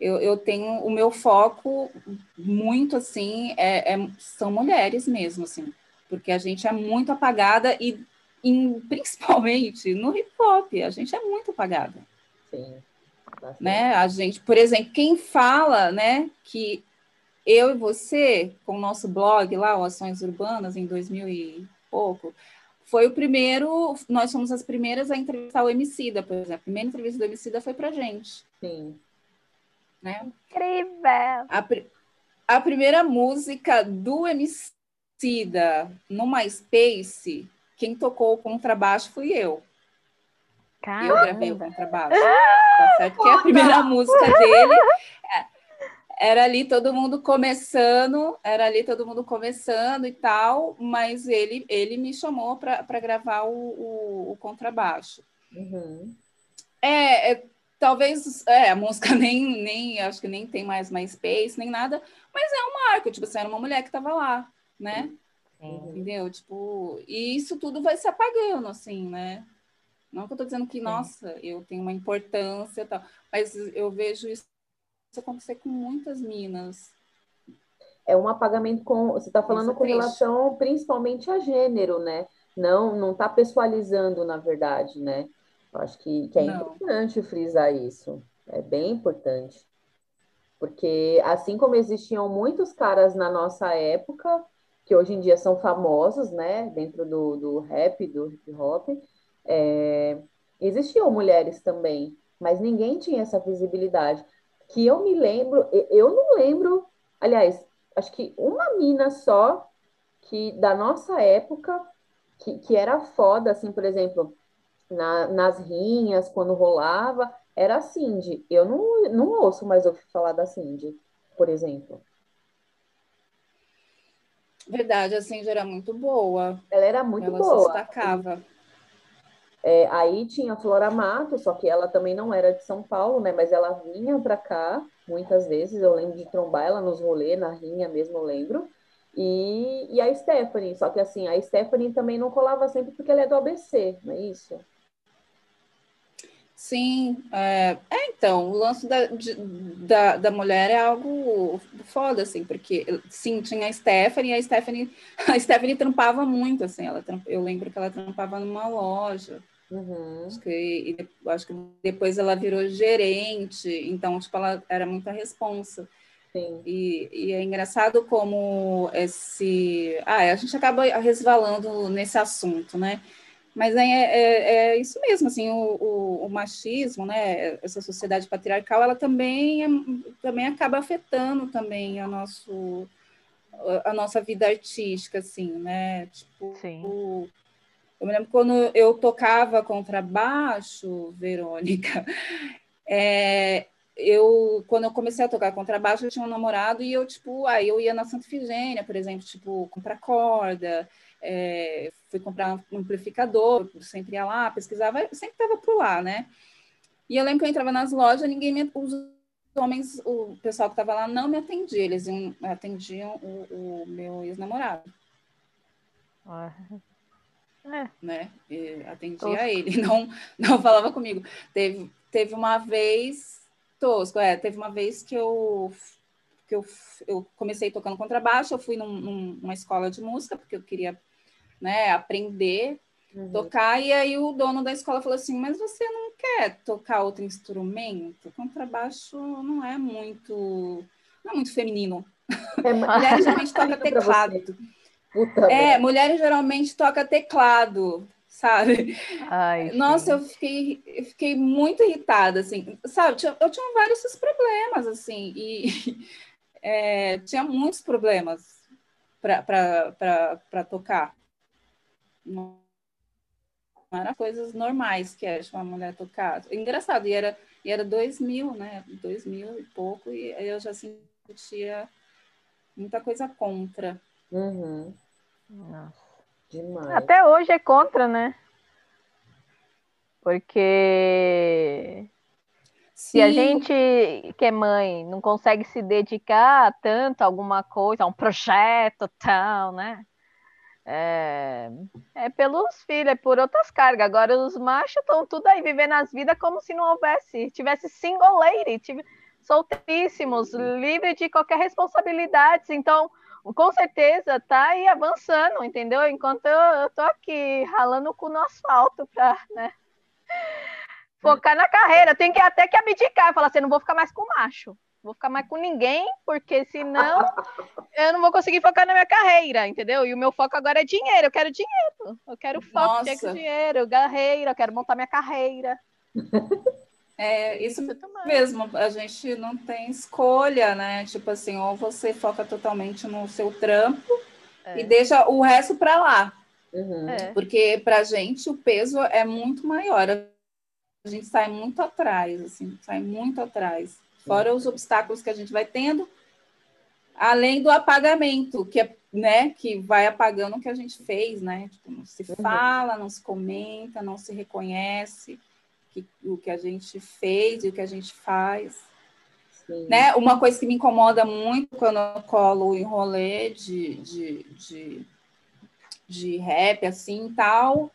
eu, eu tenho o meu foco muito assim é, é, são mulheres mesmo assim porque a gente é muito apagada e em, principalmente no hip hop. A gente é muito apagada Sim, né? A gente por exemplo quem fala né que eu e você com o nosso blog lá o Ações Urbanas em 2000 e pouco foi o primeiro nós fomos as primeiras a entrevistar o Emicida por exemplo. A primeira entrevista do Emicida foi para gente. Sim. Né? Incrível! A, a primeira música do Emicida no MySpace, quem tocou o contrabaixo fui eu. Caramba. Eu gravei o contrabaixo. Tá certo? Que é a primeira música dele. É, era ali todo mundo começando, era ali todo mundo começando e tal, mas ele, ele me chamou para gravar o, o, o contrabaixo. Uhum. É, é, talvez é, a música nem, nem acho que nem tem mais MySpace, nem nada, mas é um marco, tipo, você era uma mulher que estava lá, né? Sim. Entendeu? Tipo, e isso tudo vai se apagando, assim, né? Não que eu tô dizendo que, Sim. nossa, eu tenho uma importância e tal, mas eu vejo isso acontecer com muitas minas. É um apagamento com. Você está falando é com triste. relação principalmente a gênero, né? Não, não está pessoalizando, na verdade, né? Eu acho que, que é Não. importante frisar isso. É bem importante. Porque assim como existiam muitos caras na nossa época, que hoje em dia são famosos, né, dentro do, do rap, do hip hop, é, existiam mulheres também, mas ninguém tinha essa visibilidade. Que eu me lembro, eu não lembro, aliás, acho que uma mina só que da nossa época que, que era foda, assim, por exemplo, na, nas rinhas, quando rolava, era a Cindy. Eu não, não ouço mais ouvir falar da Cindy, por exemplo. Verdade, a Cindy era muito boa. Ela era muito ela boa. Ela se destacava. É, aí tinha a Flora Mato, só que ela também não era de São Paulo, né? Mas ela vinha para cá muitas vezes. Eu lembro de trombar ela nos rolês, na rinha mesmo, eu lembro. E, e a Stephanie, só que assim, a Stephanie também não colava sempre porque ela é do ABC, não é isso? Sim, é, é, então, o lance da, de, da, da mulher é algo foda, assim, porque, sim, tinha a Stephanie, e a Stephanie, a Stephanie trampava muito, assim, ela, eu lembro que ela trampava numa loja, uhum. acho, que, e, acho que depois ela virou gerente, então, tipo, ela era muita responsa. Sim. E, e é engraçado como esse... Ah, a gente acaba resvalando nesse assunto, né? Mas é, é, é, isso mesmo, assim, o, o, o, machismo, né, essa sociedade patriarcal, ela também, é, também acaba afetando também a, nosso, a nossa vida artística, assim, né, tipo, Sim. eu me lembro quando eu tocava contrabaixo, Verônica, é, eu, quando eu comecei a tocar contrabaixo, eu tinha um namorado e eu, tipo, aí eu ia na Santa Figênia, por exemplo, tipo, comprar corda, é, fui comprar um amplificador, sempre ia lá, pesquisava, sempre estava por lá, né? E eu lembro que eu entrava nas lojas, ninguém me, os homens, o pessoal que estava lá não me atendia, eles iam, atendiam o, o meu ex-namorado. É. Né? E atendia tosco. ele, não, não falava comigo. Teve, teve uma vez, tosco, é, teve uma vez que eu que eu, eu comecei tocando contrabaixo, eu fui num, numa escola de música, porque eu queria né, aprender uhum. tocar, e aí o dono da escola falou assim, mas você não quer tocar outro instrumento? Contrabaixo não é muito, não é muito feminino. É, mulheres geralmente tocam teclado. Puta é, mulheres geralmente tocam teclado, sabe? Ai, Nossa, eu fiquei, eu fiquei muito irritada, assim, sabe? Eu tinha, vários problemas, assim, e é, tinha muitos problemas para tocar. Não era coisas normais que era uma mulher tocar. Engraçado, e era, e era dois mil, né? Dois mil e pouco, e eu já sentia muita coisa contra. Uhum. Nossa. Demais. Até hoje é contra, né? Porque se a gente que é mãe não consegue se dedicar tanto a alguma coisa, a um projeto tal, né? É, é pelos filhos, é por outras cargas. Agora os machos estão tudo aí vivendo as vidas como se não houvesse, tivesse single lady, tive, soltíssimos, livre de qualquer responsabilidade. Então, com certeza tá aí avançando, entendeu? Enquanto eu, eu tô aqui ralando o cu no asfalto para, né? Focar na carreira, tem que até que abdicar, falar assim, não vou ficar mais com macho, vou ficar mais com ninguém, porque senão eu não vou conseguir focar na minha carreira, entendeu? E o meu foco agora é dinheiro, eu quero dinheiro, eu quero foco, Nossa. quero dinheiro, carreira, eu quero montar minha carreira. É, isso também. mesmo, a gente não tem escolha, né? Tipo assim, ou você foca totalmente no seu trampo É. e deixa o resto para lá. Uhum. É. Porque pra gente o peso é muito maior. A gente sai muito atrás, assim, sai muito atrás. Fora os obstáculos que a gente vai tendo, além do apagamento, que é, né, que vai apagando o que a gente fez, né? Tipo, não se Uhum. fala, não se comenta, não se reconhece que, o que a gente fez e o que a gente faz Sim. né? Uma coisa que me incomoda muito quando eu colo em rolê de, de, de, de rap, assim, tal,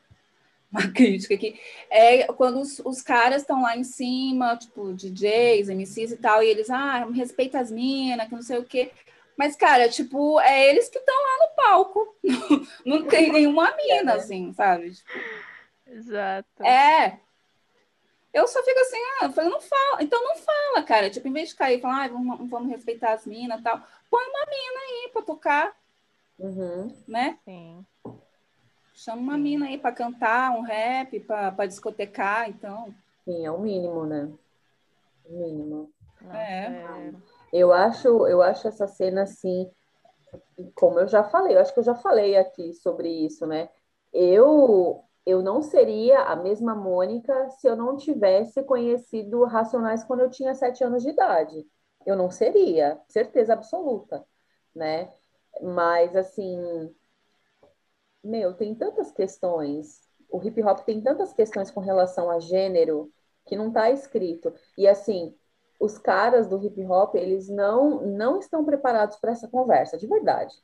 uma crítica aqui, é quando os, os caras estão lá em cima, tipo, DJs, MCs e tal, e eles, ah, respeita as minas, que não sei o quê. Mas, cara, tipo, é eles que estão lá no palco. Não tem nenhuma mina, assim, sabe? Tipo, Exato. é. Eu só fico assim, ah, eu falei, não fala. Então não fala, cara. Tipo, em vez de cair e falar, ah, vamos, vamos respeitar as minas e tal, põe uma mina aí pra tocar, Uhum. né? Sim. Chama uma mina aí pra cantar um rap, pra, pra discotecar, então. Sim, é o mínimo, né? O mínimo. Nossa, É. é. Eu acho, eu acho essa cena assim, como eu já falei, eu acho que eu já falei aqui sobre isso, né? Eu eu não seria a mesma Mônica se eu não tivesse conhecido Racionais quando eu tinha sete anos de idade. Eu não seria, certeza absoluta, né? Mas assim, meu, tem tantas questões. O hip hop tem tantas questões com relação a gênero que não está escrito. E assim, os caras do hip hop, eles não, não estão preparados para essa conversa, de verdade.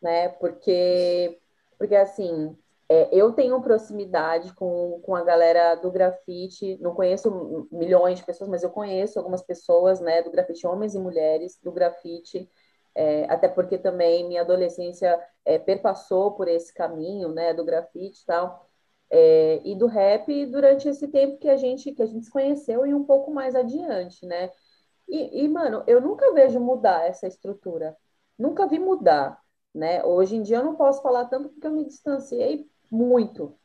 Né? Porque, porque assim, é, eu tenho proximidade com, com a galera do grafite, não conheço milhões de pessoas, mas eu conheço algumas pessoas, né, do grafite, homens e mulheres do grafite, é, até porque também minha adolescência é, perpassou por esse caminho, né, do grafite e tal, é, e do rap durante esse tempo que a gente que a gente se conheceu e um pouco mais adiante, né? E, e, mano, eu nunca vejo mudar essa estrutura, nunca vi mudar, né? Hoje em dia eu não posso falar tanto porque eu me distanciei muito,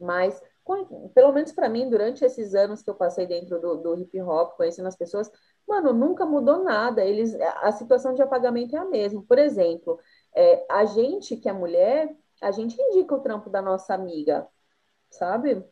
mas com- pelo menos para mim, durante esses anos que eu passei dentro do, do hip hop, conhecendo as pessoas, mano, nunca mudou nada. Eles, a situação de apagamento é a mesma. Por exemplo, é, a gente que é mulher, a gente indica o trampo da nossa amiga, sabe?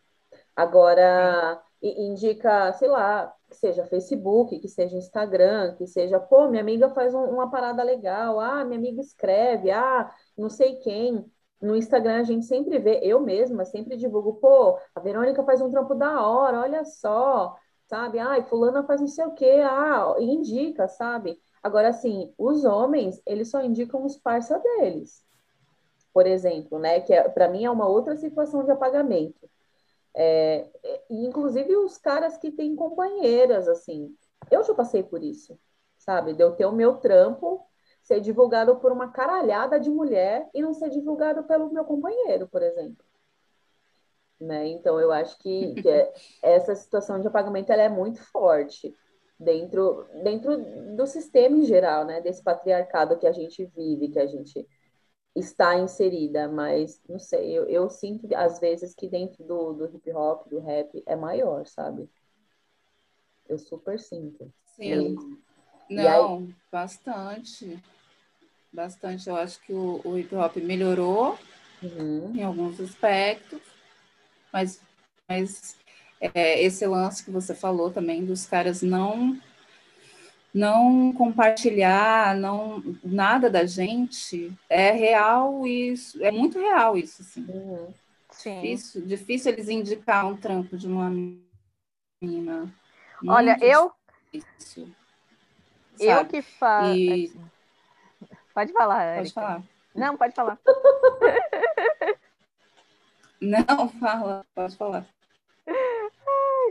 Agora, indica, sei lá, que seja Facebook, que seja Instagram, que seja, pô, minha amiga faz um- uma parada legal, ah, minha amiga escreve, ah, não sei quem. No Instagram a gente sempre vê, eu mesma sempre divulgo, pô, a Verônica faz um trampo da hora, olha só, sabe? Ai, fulana faz não sei o quê, ah, indica, sabe? Agora, assim, os homens, eles só indicam os parça deles, por exemplo, né? Que para mim é uma outra situação de apagamento. É, e, inclusive os caras que têm companheiras, assim, eu já passei por isso, sabe? De eu ter o meu trampo ser divulgado por uma caralhada de mulher e não ser divulgado pelo meu companheiro, por exemplo. Né? Então, eu acho que, que é- essa situação de apagamento ela é muito forte dentro, dentro do sistema em geral, né? Desse patriarcado que a gente vive, que a gente está inserida, mas não sei, eu, eu sinto às vezes que dentro do, do hip hop, do rap, é maior, sabe? Eu super sinto. Sim. E Não, bastante. Bastante. Eu acho que o, o hip hop melhorou Uhum. em alguns aspectos, mas, mas é, esse lance que você falou também dos caras não não compartilhar, não nada da gente é real isso, é muito real isso, assim. Uhum. Sim. Difícil, difícil eles indicar um trampo de uma menina. Olha, Muito eu, difícil, eu que faço. E- Pode falar, Pode falar. Não, pode falar. Não, fala, pode falar.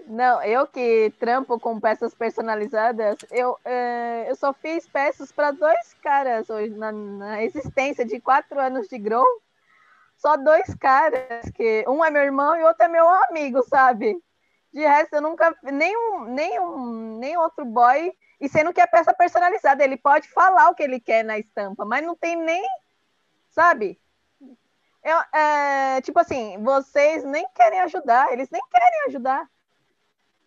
Não, eu que trampo com peças personalizadas, eu, eh, eu só fiz peças para dois caras hoje na, na existência de quatro anos de Grow. Só dois caras, que um é meu irmão e outro é meu amigo, sabe? De resto, eu nunca nenhum, nenhum, nem outro boy. E sendo que é peça personalizada, ele pode falar o que ele quer na estampa, mas não tem nem, sabe? Eu, é, tipo assim, vocês nem querem ajudar, eles nem querem ajudar.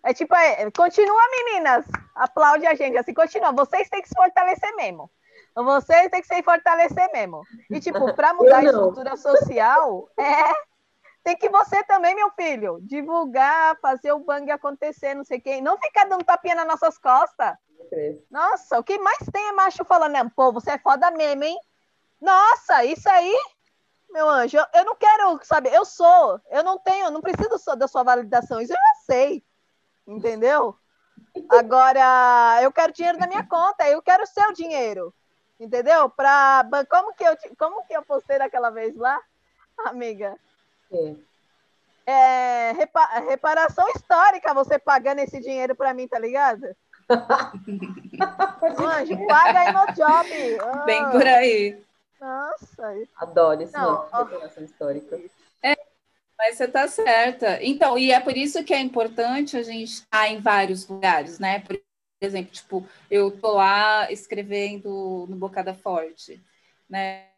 É tipo, é, continua, meninas. Aplaude a gente. Assim, continua. Vocês têm que se fortalecer mesmo. Vocês têm que se fortalecer mesmo. E, tipo, para mudar a estrutura social, é. Tem que você também, meu filho, divulgar, fazer o bang acontecer, não sei quem. Não ficar dando tapinha nas nossas costas. Nossa, o que mais tem é macho falando, né? Pô, você é foda mesmo, hein? Nossa, isso aí, meu anjo, eu, eu não quero, sabe? Eu sou, eu não tenho, não preciso só da sua validação, isso eu já sei, entendeu? Agora, eu quero dinheiro na minha conta, eu quero o seu dinheiro, entendeu? Pra, como que eu, como que eu postei daquela vez lá, amiga? É. É, repa- reparação histórica, você pagando esse dinheiro pra mim, tá ligado? Anjo, paga aí no job. Bem por aí. Nossa, Adoro esse Não, nome decoração histórica. Mas você está certa. Então, e é por isso que é importante a gente estar em vários lugares, né? Por exemplo, tipo, eu tô lá escrevendo no Bocada Forte, né?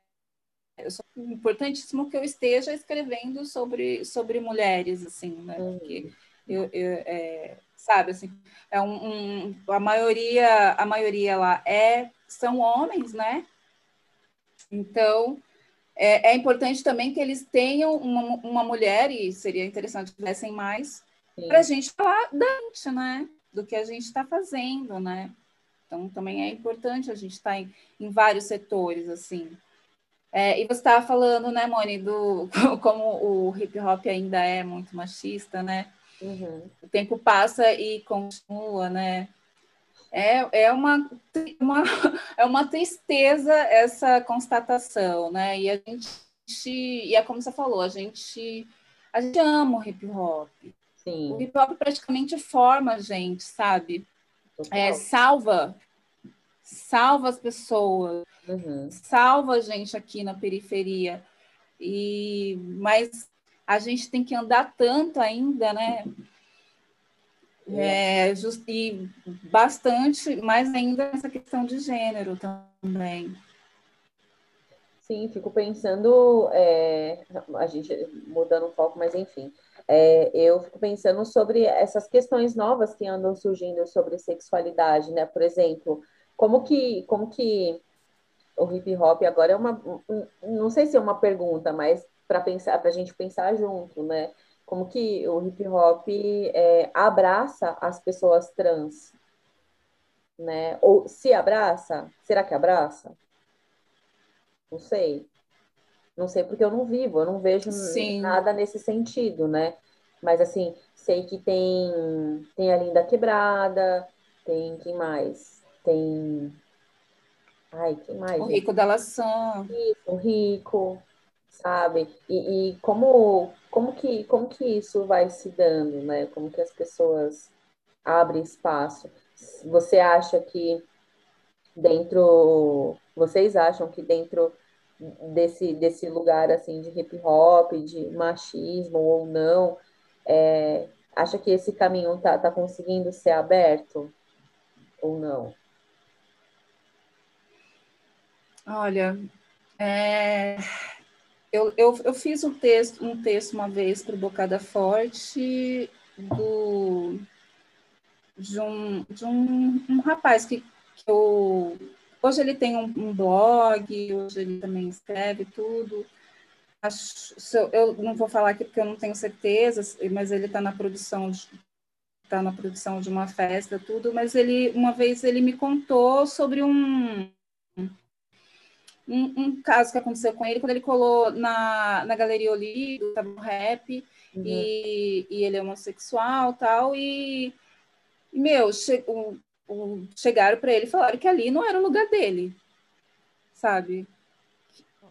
Eu sou importantíssimo que eu esteja escrevendo sobre, sobre mulheres, assim, né? Porque eu, eu, é, sabe, assim, é um, um- a maioria, a maioria lá é são homens, né? Então, é, é importante também que eles tenham uma, uma mulher, e seria interessante que tivessem mais, para a gente falar da gente, né? Do que a gente está fazendo, né? Então, também é importante a gente estar em, em vários setores, assim. É, e você estava falando, né, Moni, do como o hip hop ainda é muito machista, né? Uhum. O tempo passa e continua, né? É, é, uma, uma, é uma tristeza essa constatação, né? E a gente, e é como você falou, a gente, a gente ama o hip hop. O Sim. hip hop praticamente forma a gente, sabe? É, salva, salva as pessoas, Uhum. salva a gente aqui na periferia. E mas a gente tem que andar tanto ainda, né? É, just, e bastante, mais ainda nessa questão de gênero também. Sim, fico pensando, é, a gente mudando um pouco, mas enfim, é, eu fico pensando sobre essas questões novas que andam surgindo sobre sexualidade, né? Por exemplo, como que, como que o hip hop agora é uma, um- não sei se é uma pergunta, mas para pensar, para a gente pensar junto, né? Como que o hip hop é, abraça as pessoas trans, né? Ou se abraça, será que abraça? Não sei. Não sei porque eu não vivo, eu não vejo Sim. nada nesse sentido, né? Mas assim, sei que tem tem a Linda Quebrada, tem quem mais? Tem Ai, quem mais? O? Rico da Lação. o rico, sabe? E, e como, como que, como que isso vai se dando, né? Como que as pessoas abrem espaço? Você acha que dentro, vocês acham que dentro desse, desse lugar assim de hip hop, de machismo ou não, é, acha que esse caminho tá, tá conseguindo ser aberto ou não? Olha, é, eu, eu, eu fiz um texto, um texto uma vez para o Bocada Forte do, de, um, de um, um rapaz que, que eu. Hoje ele tem um, um blog, hoje ele também escreve tudo. acho, eu não vou falar aqui porque eu não tenho certeza, mas ele está na produção está na produção de uma festa, tudo, mas ele uma vez ele me contou sobre um, um, um caso que aconteceu com ele quando ele colou na, na Galeria Olido, estava no rap, uhum. e, e ele é homossexual tal, e, meu, che, o, o, chegaram para ele e falaram que ali não era o lugar dele, sabe?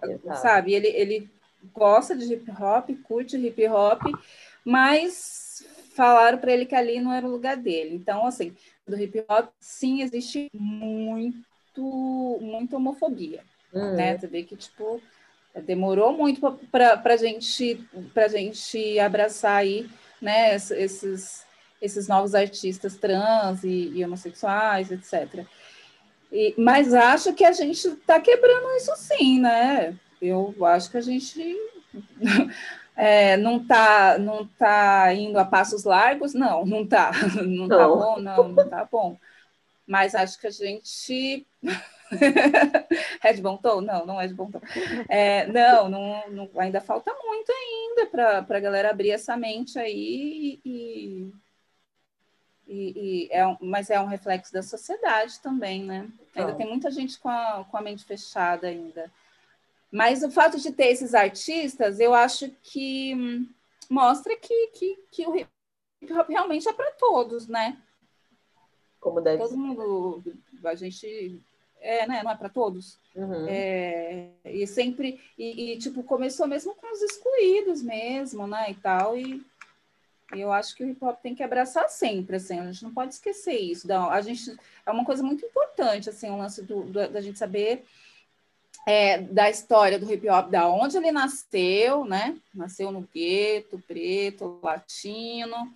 Exato. Sabe, ele, ele gosta de hip hop, curte hip hop, mas falaram para ele que ali não era o lugar dele. Então, assim, do hip hop, sim, existe muito, muita homofobia, uhum. né? Você vê que, tipo, demorou muito para a gente, pra gente abraçar aí, né, esses, esses novos artistas trans e, e homossexuais, etc. E, mas acho que a gente está quebrando isso sim, né? Eu acho que a gente é, não está não tá indo a passos largos, não, não está, não está bom, não, não está bom. Mas acho que a gente é de bom tom? Não, não é de bom tom. É, não, não, não, ainda falta muito ainda para a galera abrir essa mente aí e, e, e é um, mas é um reflexo da sociedade também, né? Ainda tem muita gente com a, com a mente fechada ainda. Mas o fato de ter esses artistas, eu acho que hum, mostra que, que, que o hip hop realmente é para todos, né? Como deve Todo mundo, a gente é, né? Não é para todos. Uhum. É, e sempre, e, e, tipo, começou mesmo com os excluídos mesmo, né? E tal, e, eu acho que o hip hop tem que abraçar sempre, assim, a gente não pode esquecer isso. Não, a gente, é uma coisa muito importante, assim, o lance do, do da gente saber é, da história do hip hop, da onde ele nasceu, né? Nasceu no gueto, preto, latino,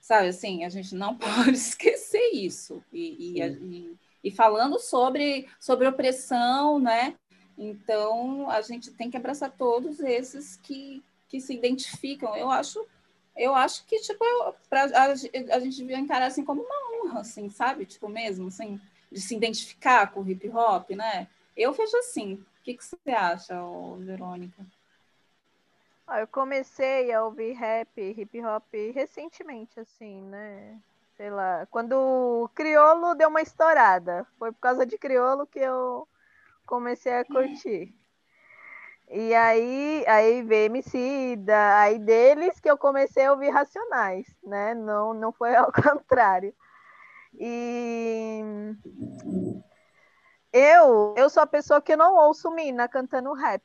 sabe? Assim, a gente não pode esquecer isso. E, e, e, e, falando sobre, sobre opressão, né? Então, a gente tem que abraçar todos esses que, que se identificam. Eu acho, eu acho que, tipo, pra, a, a gente devia encarar assim como uma honra, assim, sabe? Tipo, mesmo, assim, de se identificar com o hip hop, né? Eu vejo assim. O que, que você acha, Verônica? Ah, eu comecei a ouvir rap, hip hop recentemente, assim, né? Sei lá, quando o Criolo deu uma estourada. Foi por causa de Criolo que eu comecei a curtir. E aí, aí veio Emicida, aí deles que eu comecei a ouvir Racionais, né? Não, não foi ao contrário. E eu, eu sou a pessoa que não ouço Mina cantando rap.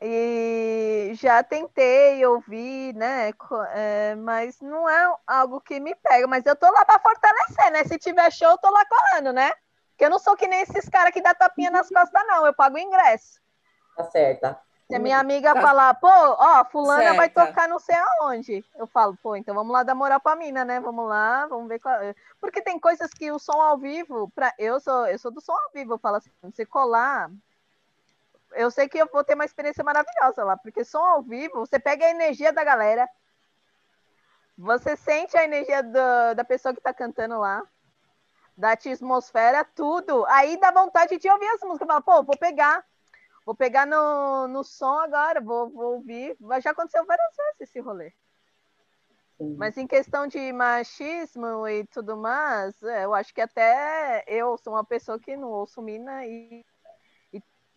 E já tentei ouvir, né? É, mas não é algo que me pega. Mas eu tô lá para fortalecer, né? Se tiver show, eu tô lá colando, né? Porque eu não sou que nem esses caras que dá tapinha nas costas, não. Eu pago o ingresso. Tá certa. Se a minha amiga tá. falar, pô, ó, fulana certa. vai tocar não sei aonde. Eu falo, pô, então vamos lá dar moral pra mina, né? Vamos lá, vamos ver qual... Porque tem coisas que o som ao vivo, pra... eu, sou, eu sou do som ao vivo, eu falo assim, você colar, eu sei que eu vou ter uma experiência maravilhosa lá, porque som ao vivo, você pega a energia da galera, você sente a energia do, da pessoa que tá cantando lá, da atmosfera, tudo. Aí dá vontade de ouvir as músicas. Fala, pô, vou pegar Vou pegar no, no som agora, vou, vou ouvir. Já aconteceu várias vezes esse rolê. Sim. Mas em questão de machismo e tudo mais, é, eu acho que até eu sou uma pessoa que não ouço mina e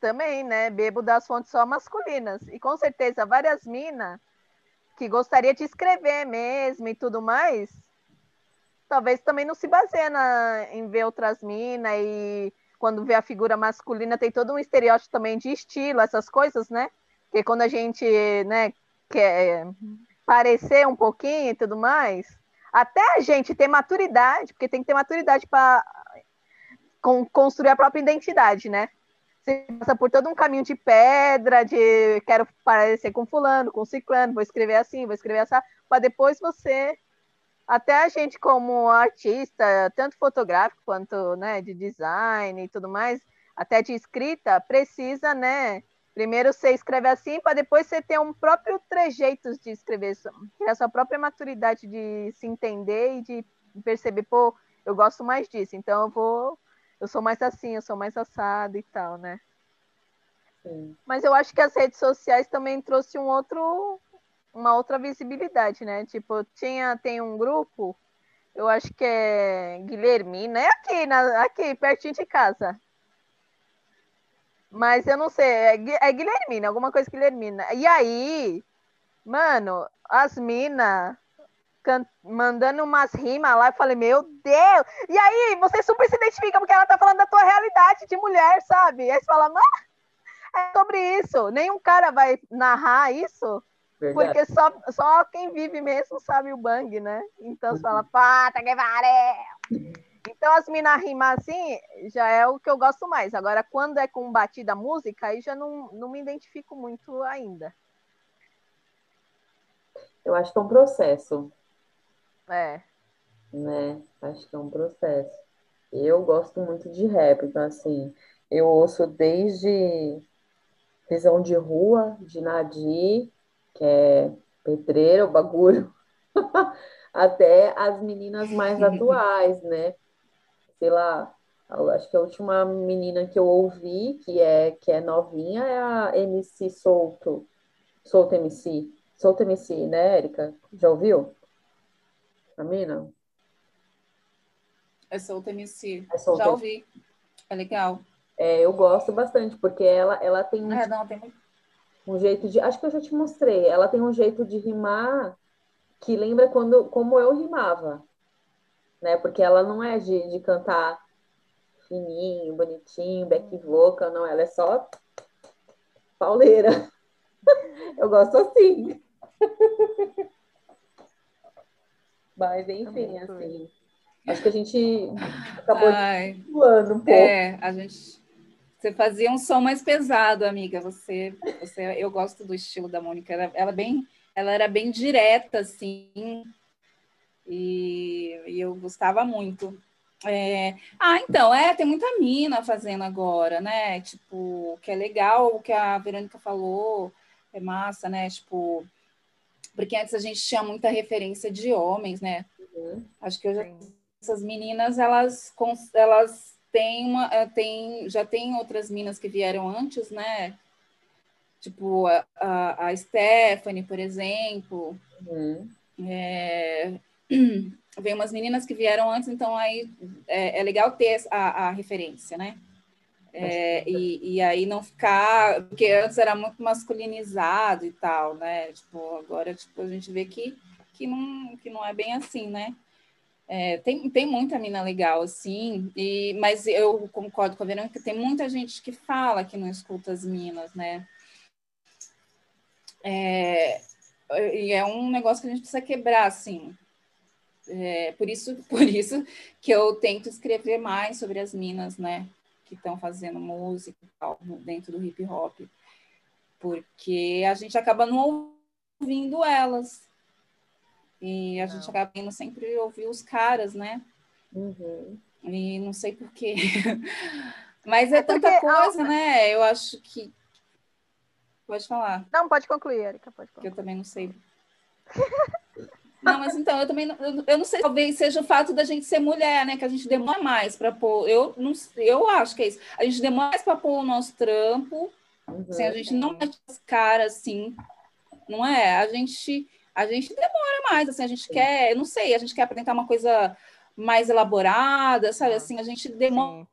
também, né, bebo das fontes só masculinas. E com certeza várias minas que gostaria de escrever mesmo e tudo mais, talvez também não se baseia na, em ver outras minas e quando vê a figura masculina, tem todo um estereótipo também de estilo, essas coisas, né? Porque quando a gente, né, quer parecer um pouquinho e tudo mais, até a gente ter maturidade, porque tem que ter maturidade para construir a própria identidade, né? Você passa por todo um caminho de pedra, de quero parecer com fulano, com ciclano, vou escrever assim, vou escrever assim, para depois você até a gente como artista, tanto fotográfico quanto né, de design e tudo mais, até de escrita, precisa, né? Primeiro você escreve assim, para depois você ter um próprio trejeito de escrever, a sua própria maturidade de se entender e de perceber, pô, eu gosto mais disso, então eu vou, eu sou mais assim, eu sou mais assado e tal, né? Sim. Mas eu acho que as redes sociais também trouxe um outro, uma outra visibilidade, né? Tipo, tinha, tem um grupo, eu acho que é Guilhermina, é aqui, na, aqui, pertinho de casa. Mas eu não sei, é, é Guilhermina, alguma coisa Guilhermina. E aí, mano, as minas mandando umas rimas lá, eu falei, meu Deus! E aí, você super se identifica porque ela tá falando da tua realidade de mulher, sabe? Aí você fala, mas é sobre isso. Nenhum cara vai narrar isso, Verdade. porque só, só quem vive mesmo sabe o bang, né? Então você fala, pata que pariu! Então as minas rimar assim já é o que eu gosto mais. Agora, quando é com batida música, aí já não, não me identifico muito ainda. Eu acho que é um processo, É. né? Acho que é um processo. Eu gosto muito de rap, então assim, eu ouço desde Visão de Rua, de Nadir, que é pedreira, o bagulho, até as meninas mais atuais, né? Sei lá, acho que a última menina que eu ouvi, que é, que é novinha, é a MC Solto. Solto MC. Solto MC, né, Érica? Já ouviu? A mina? É Solta MC. É Solta Já ouvi. É legal. É, eu gosto bastante, porque ela, ela tem um É, não, tem um jeito de. Acho que eu já te mostrei. Ela tem um jeito de rimar que lembra quando, como eu rimava, né? Porque ela não é de, de cantar fininho, bonitinho, back vocal, não. Ela é só pauleira. Eu gosto assim. Mas, enfim, Também curto. assim. Acho que a gente acabou Ai, voando um pouco. é, a gente. Você fazia um som mais pesado, amiga. Você, você, eu gosto do estilo da Mônica. Ela, ela bem, ela era bem direta, assim, e, e eu gostava muito. É, ah, então, é, tem muita mina fazendo agora, né? Tipo, que é legal o que a Verônica falou, é massa, né? Tipo, porque antes a gente tinha muita referência de homens, né? Uhum. Acho que Sim. essas meninas elas elas têm uma eh, tem já tem outras minas que vieram antes né tipo a, a, a Stephanie por exemplo Uhum. é... vem umas meninas que vieram antes então aí é, é legal ter a, a referência né É, e, e aí não ficar porque antes era muito masculinizado e tal né tipo agora tipo a gente vê que que não que não é bem assim né é, tem, tem muita mina legal, assim, e, mas eu concordo com a Verônica, tem muita gente que fala que não escuta as minas, né? É, e é um negócio que a gente precisa quebrar, assim. É, por, isso, por isso que eu tento escrever mais sobre as minas, né? Que estão fazendo música tal, dentro do hip hop. Porque a gente acaba não ouvindo elas. E a gente Não. acaba indo sempre ouvir os caras, né? Uhum. E não sei porquê. Mas é, É tanta a- coisa, né? Eu acho que. Pode falar, Não, pode concluir, Erika, pode que concluir. eu também não sei. Não, mas então, eu também não, eu, não sei, talvez seja o fato da gente ser mulher, né? Que a gente demora mais para pôr. Eu, não, eu acho que é isso. A gente demora mais para pôr o nosso trampo, Uhum. assim, a gente não mete as caras assim, não é? A gente, a gente demora mais, assim, a gente quer, eu não sei, a gente quer apresentar uma coisa mais elaborada, sabe? Assim, a gente demora Sim.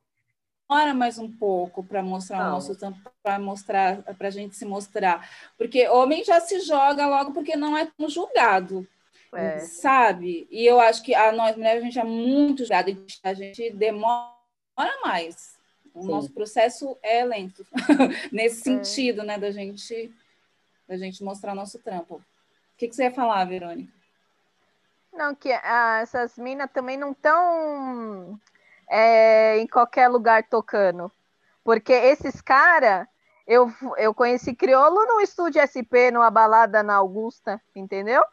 demora mais um pouco para mostrar o Não. nosso tampo, para mostrar, para a gente se mostrar. Porque homem já se joga logo porque não é tão julgado, É. sabe? E eu acho que a nós mulheres a gente é muito julgada, a gente demora mais. O Sim. nosso processo é lento nesse É. sentido, né, da gente da gente mostrar nosso trampo. O que, que você ia falar, Verônica? Não, que ah, essas minas também não estão em qualquer lugar tocando. Porque esses caras, eu, eu conheci crioulo no estúdio SP, numa balada na Augusta, entendeu?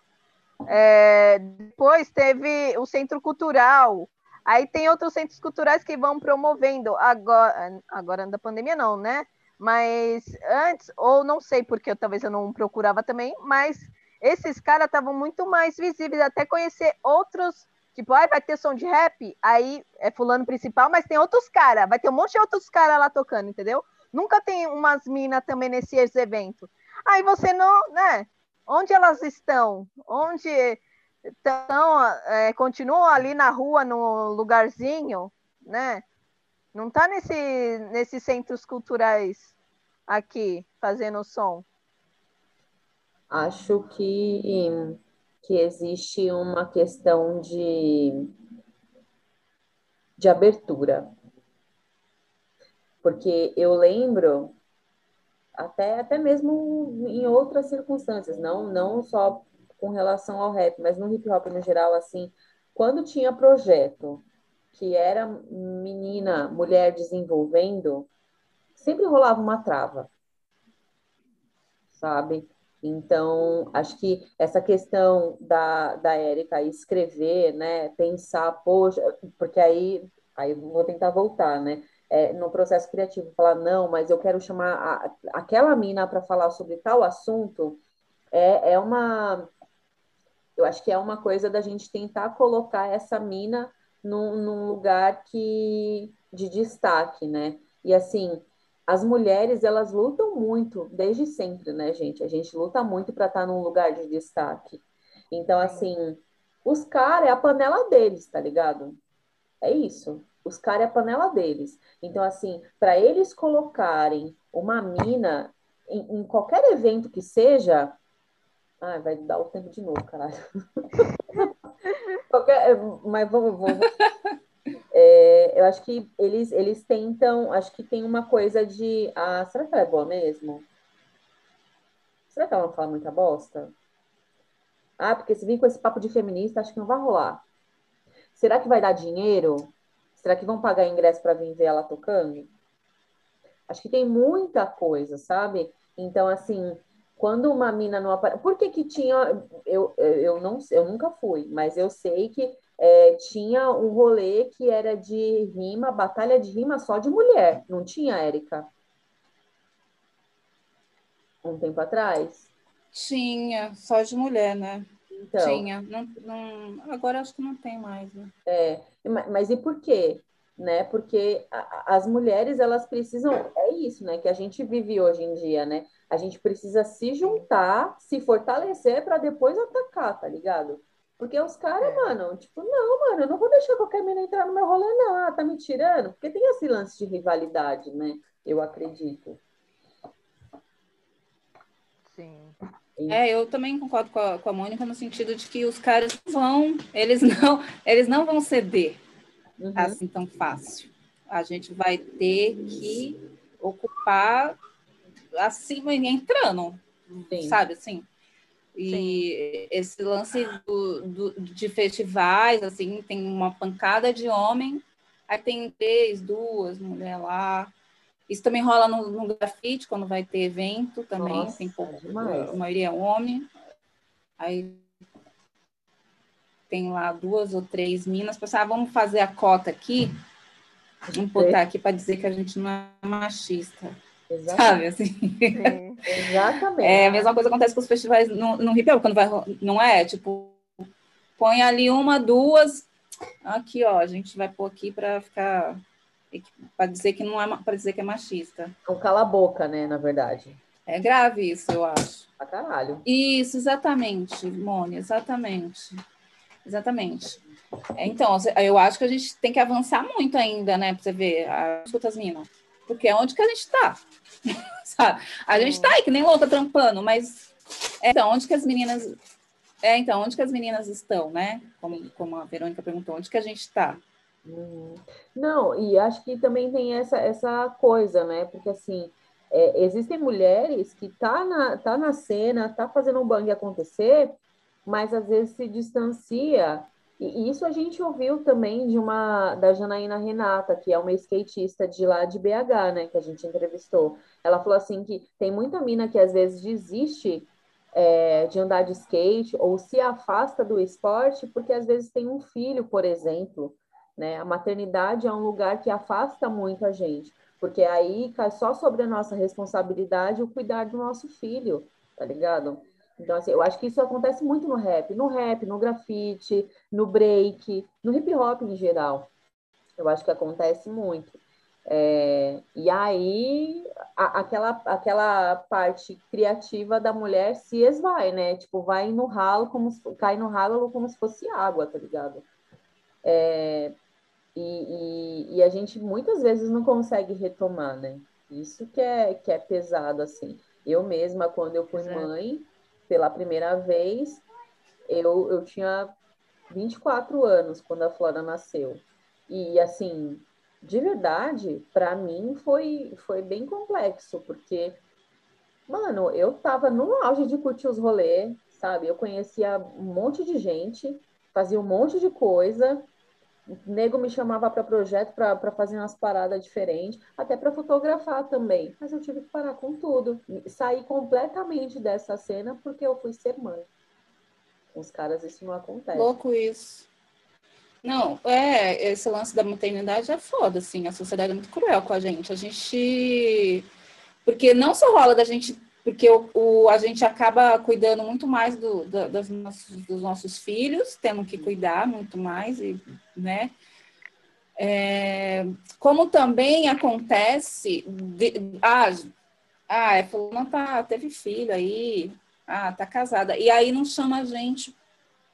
É, depois teve o Centro Cultural. Aí tem outros centros culturais que vão promovendo. Agora, agora da pandemia não, né? Mas antes, ou não sei porque eu, talvez eu não procurava também, mas esses caras estavam muito mais visíveis, até conhecer outros, tipo, ai, vai ter som de rap, aí é fulano principal, mas tem outros caras, vai ter um monte de outros caras lá tocando, entendeu? Nunca tem umas minas também nesses eventos. Aí você não, né? Onde elas estão? Onde estão? É, continuam ali na rua, no lugarzinho, né? Não tá nesse, nesses centros culturais aqui fazendo som. Acho que, que existe uma questão de, de abertura. Porque eu lembro, até, até mesmo em outras circunstâncias, não, não só com relação ao rap, mas no hip hop no geral, assim, quando tinha projeto que era menina, mulher desenvolvendo, sempre rolava uma trava, sabe? Então, acho que essa questão da, da Érica escrever, né, pensar, poxa, porque aí, aí vou tentar voltar, né, é, no processo criativo, falar, não, mas eu quero chamar a, aquela mina para falar sobre tal assunto, é, é uma, eu acho que é uma coisa da gente tentar colocar essa mina num, num lugar que, de destaque, né, e assim, as mulheres elas lutam muito desde sempre, né, gente? A gente luta muito para estar tá num lugar de destaque. Então, assim, os caras é a panela deles, tá ligado? É isso. Os caras é a panela deles. Então, assim, para eles colocarem uma mina em, em, qualquer evento que seja. Ai, vai dar o tempo de novo, caralho. qualquer, mas vamos, vamos, é, eu acho que eles, eles tentam, acho que tem uma coisa de, ah, será que ela é boa mesmo? Será que ela não fala muita bosta? Ah, porque se vir com esse papo de feminista, acho que não vai rolar. Será que vai dar dinheiro? Será que vão pagar ingresso para vir ver ela tocando? Acho que tem muita coisa, sabe? Então, assim, quando uma mina não aparece. Por que, que tinha. Eu, eu, não, eu nunca fui, mas eu sei que é, tinha um rolê que era de rima, batalha de rima só de mulher, não tinha, Érica? Um tempo atrás? Tinha, só de mulher, né? Então, tinha. Não, não, agora acho que não tem mais, né? É, mas e por quê? Né? Porque a, as mulheres, elas precisam. É isso, né? Que a gente vive hoje em dia, né? A gente precisa se juntar, se fortalecer para depois atacar, tá ligado? Porque os caras, é. mano, tipo, não, mano, eu não vou deixar qualquer menina entrar no meu rolê, não. Ah, tá me tirando? Porque tem esse lance de rivalidade, né? Eu acredito. Sim. É, eu também concordo com a, com a Mônica no sentido de que os caras vão, eles não, eles não vão ceder uhum. assim tão fácil. A gente vai ter que ocupar acima entrando, Sim. sabe assim? E Sim. esse lance do, do, de festivais, assim, tem uma pancada de homem, aí tem três, duas mulheres lá. Isso também rola no, no grafite, quando vai ter evento também, Nossa, tem pouco, a maioria é homem. Aí tem lá duas ou três minas, pensar, ah, vamos fazer a cota aqui, vamos botar aqui para dizer que a gente não é machista. Exatamente. Sabe, assim? Exatamente. É a mesma coisa acontece com os festivais no, no hip hop, quando vai, não é? Tipo, põe ali uma, duas, aqui, ó, a gente vai pôr aqui para ficar para dizer que não é para dizer que é machista. É um cala a boca, né, na verdade. É grave isso, eu acho. Pra caralho. Isso, exatamente, Mônica, exatamente. Exatamente. É, então, eu acho que a gente tem que avançar muito ainda, né, para você ver, as minas porque é onde que a gente está. Sabe? A gente está aí que nem louca trampando, mas é, então, onde que as meninas é, então, onde que as meninas estão, né? Como, como a Verônica perguntou, onde que a gente está? Não, e acho que também tem essa, essa coisa, né? Porque assim, é, existem mulheres que tá na, tá na cena, tá fazendo um bang acontecer, mas às vezes se distancia e isso a gente ouviu também de uma da Janaína Renata, que é uma skatista de lá de BH, né, que a gente entrevistou. Ela falou assim que tem muita mina que às vezes desiste é, de andar de skate ou se afasta do esporte porque às vezes tem um filho, por exemplo. Né? A maternidade é um lugar que afasta muito a gente, porque aí cai só sobre a nossa responsabilidade o cuidar do nosso filho, tá ligado? Então, assim, eu acho que isso acontece muito no rap, no rap, no grafite, no break, no hip hop em geral. Eu acho que acontece muito. É, e aí a, aquela, aquela parte criativa da mulher se esvai, né? Tipo, vai no ralo, como se, cai no ralo como se fosse água, tá ligado? É, e, e, e, a gente muitas vezes não consegue retomar, né? Isso que é, que é pesado, assim. Eu mesma, quando eu fui Exato. mãe, pela primeira vez, eu, eu tinha 24 anos quando a Flora nasceu. E, assim, de verdade, para mim foi, foi bem complexo, porque, mano, eu tava no auge de curtir os rolês, sabe? Eu conhecia um monte de gente, fazia um monte de coisa, nego me chamava para projeto para fazer umas paradas diferentes, até para fotografar também. Mas eu tive que parar com tudo. Sair completamente dessa cena porque eu fui ser mãe. Com os caras isso não acontece. Louco isso. Não, é, esse lance da maternidade é foda, assim, a sociedade é muito cruel com a gente. A gente. Porque não só rola da gente. Porque o, o a gente acaba cuidando muito mais do, do, dos, nossos, dos nossos filhos, tendo que cuidar muito mais, e, né? É, como também acontece. De, ah, ah, é, não tá, teve filho aí, ah, tá casada. E aí não chama a gente,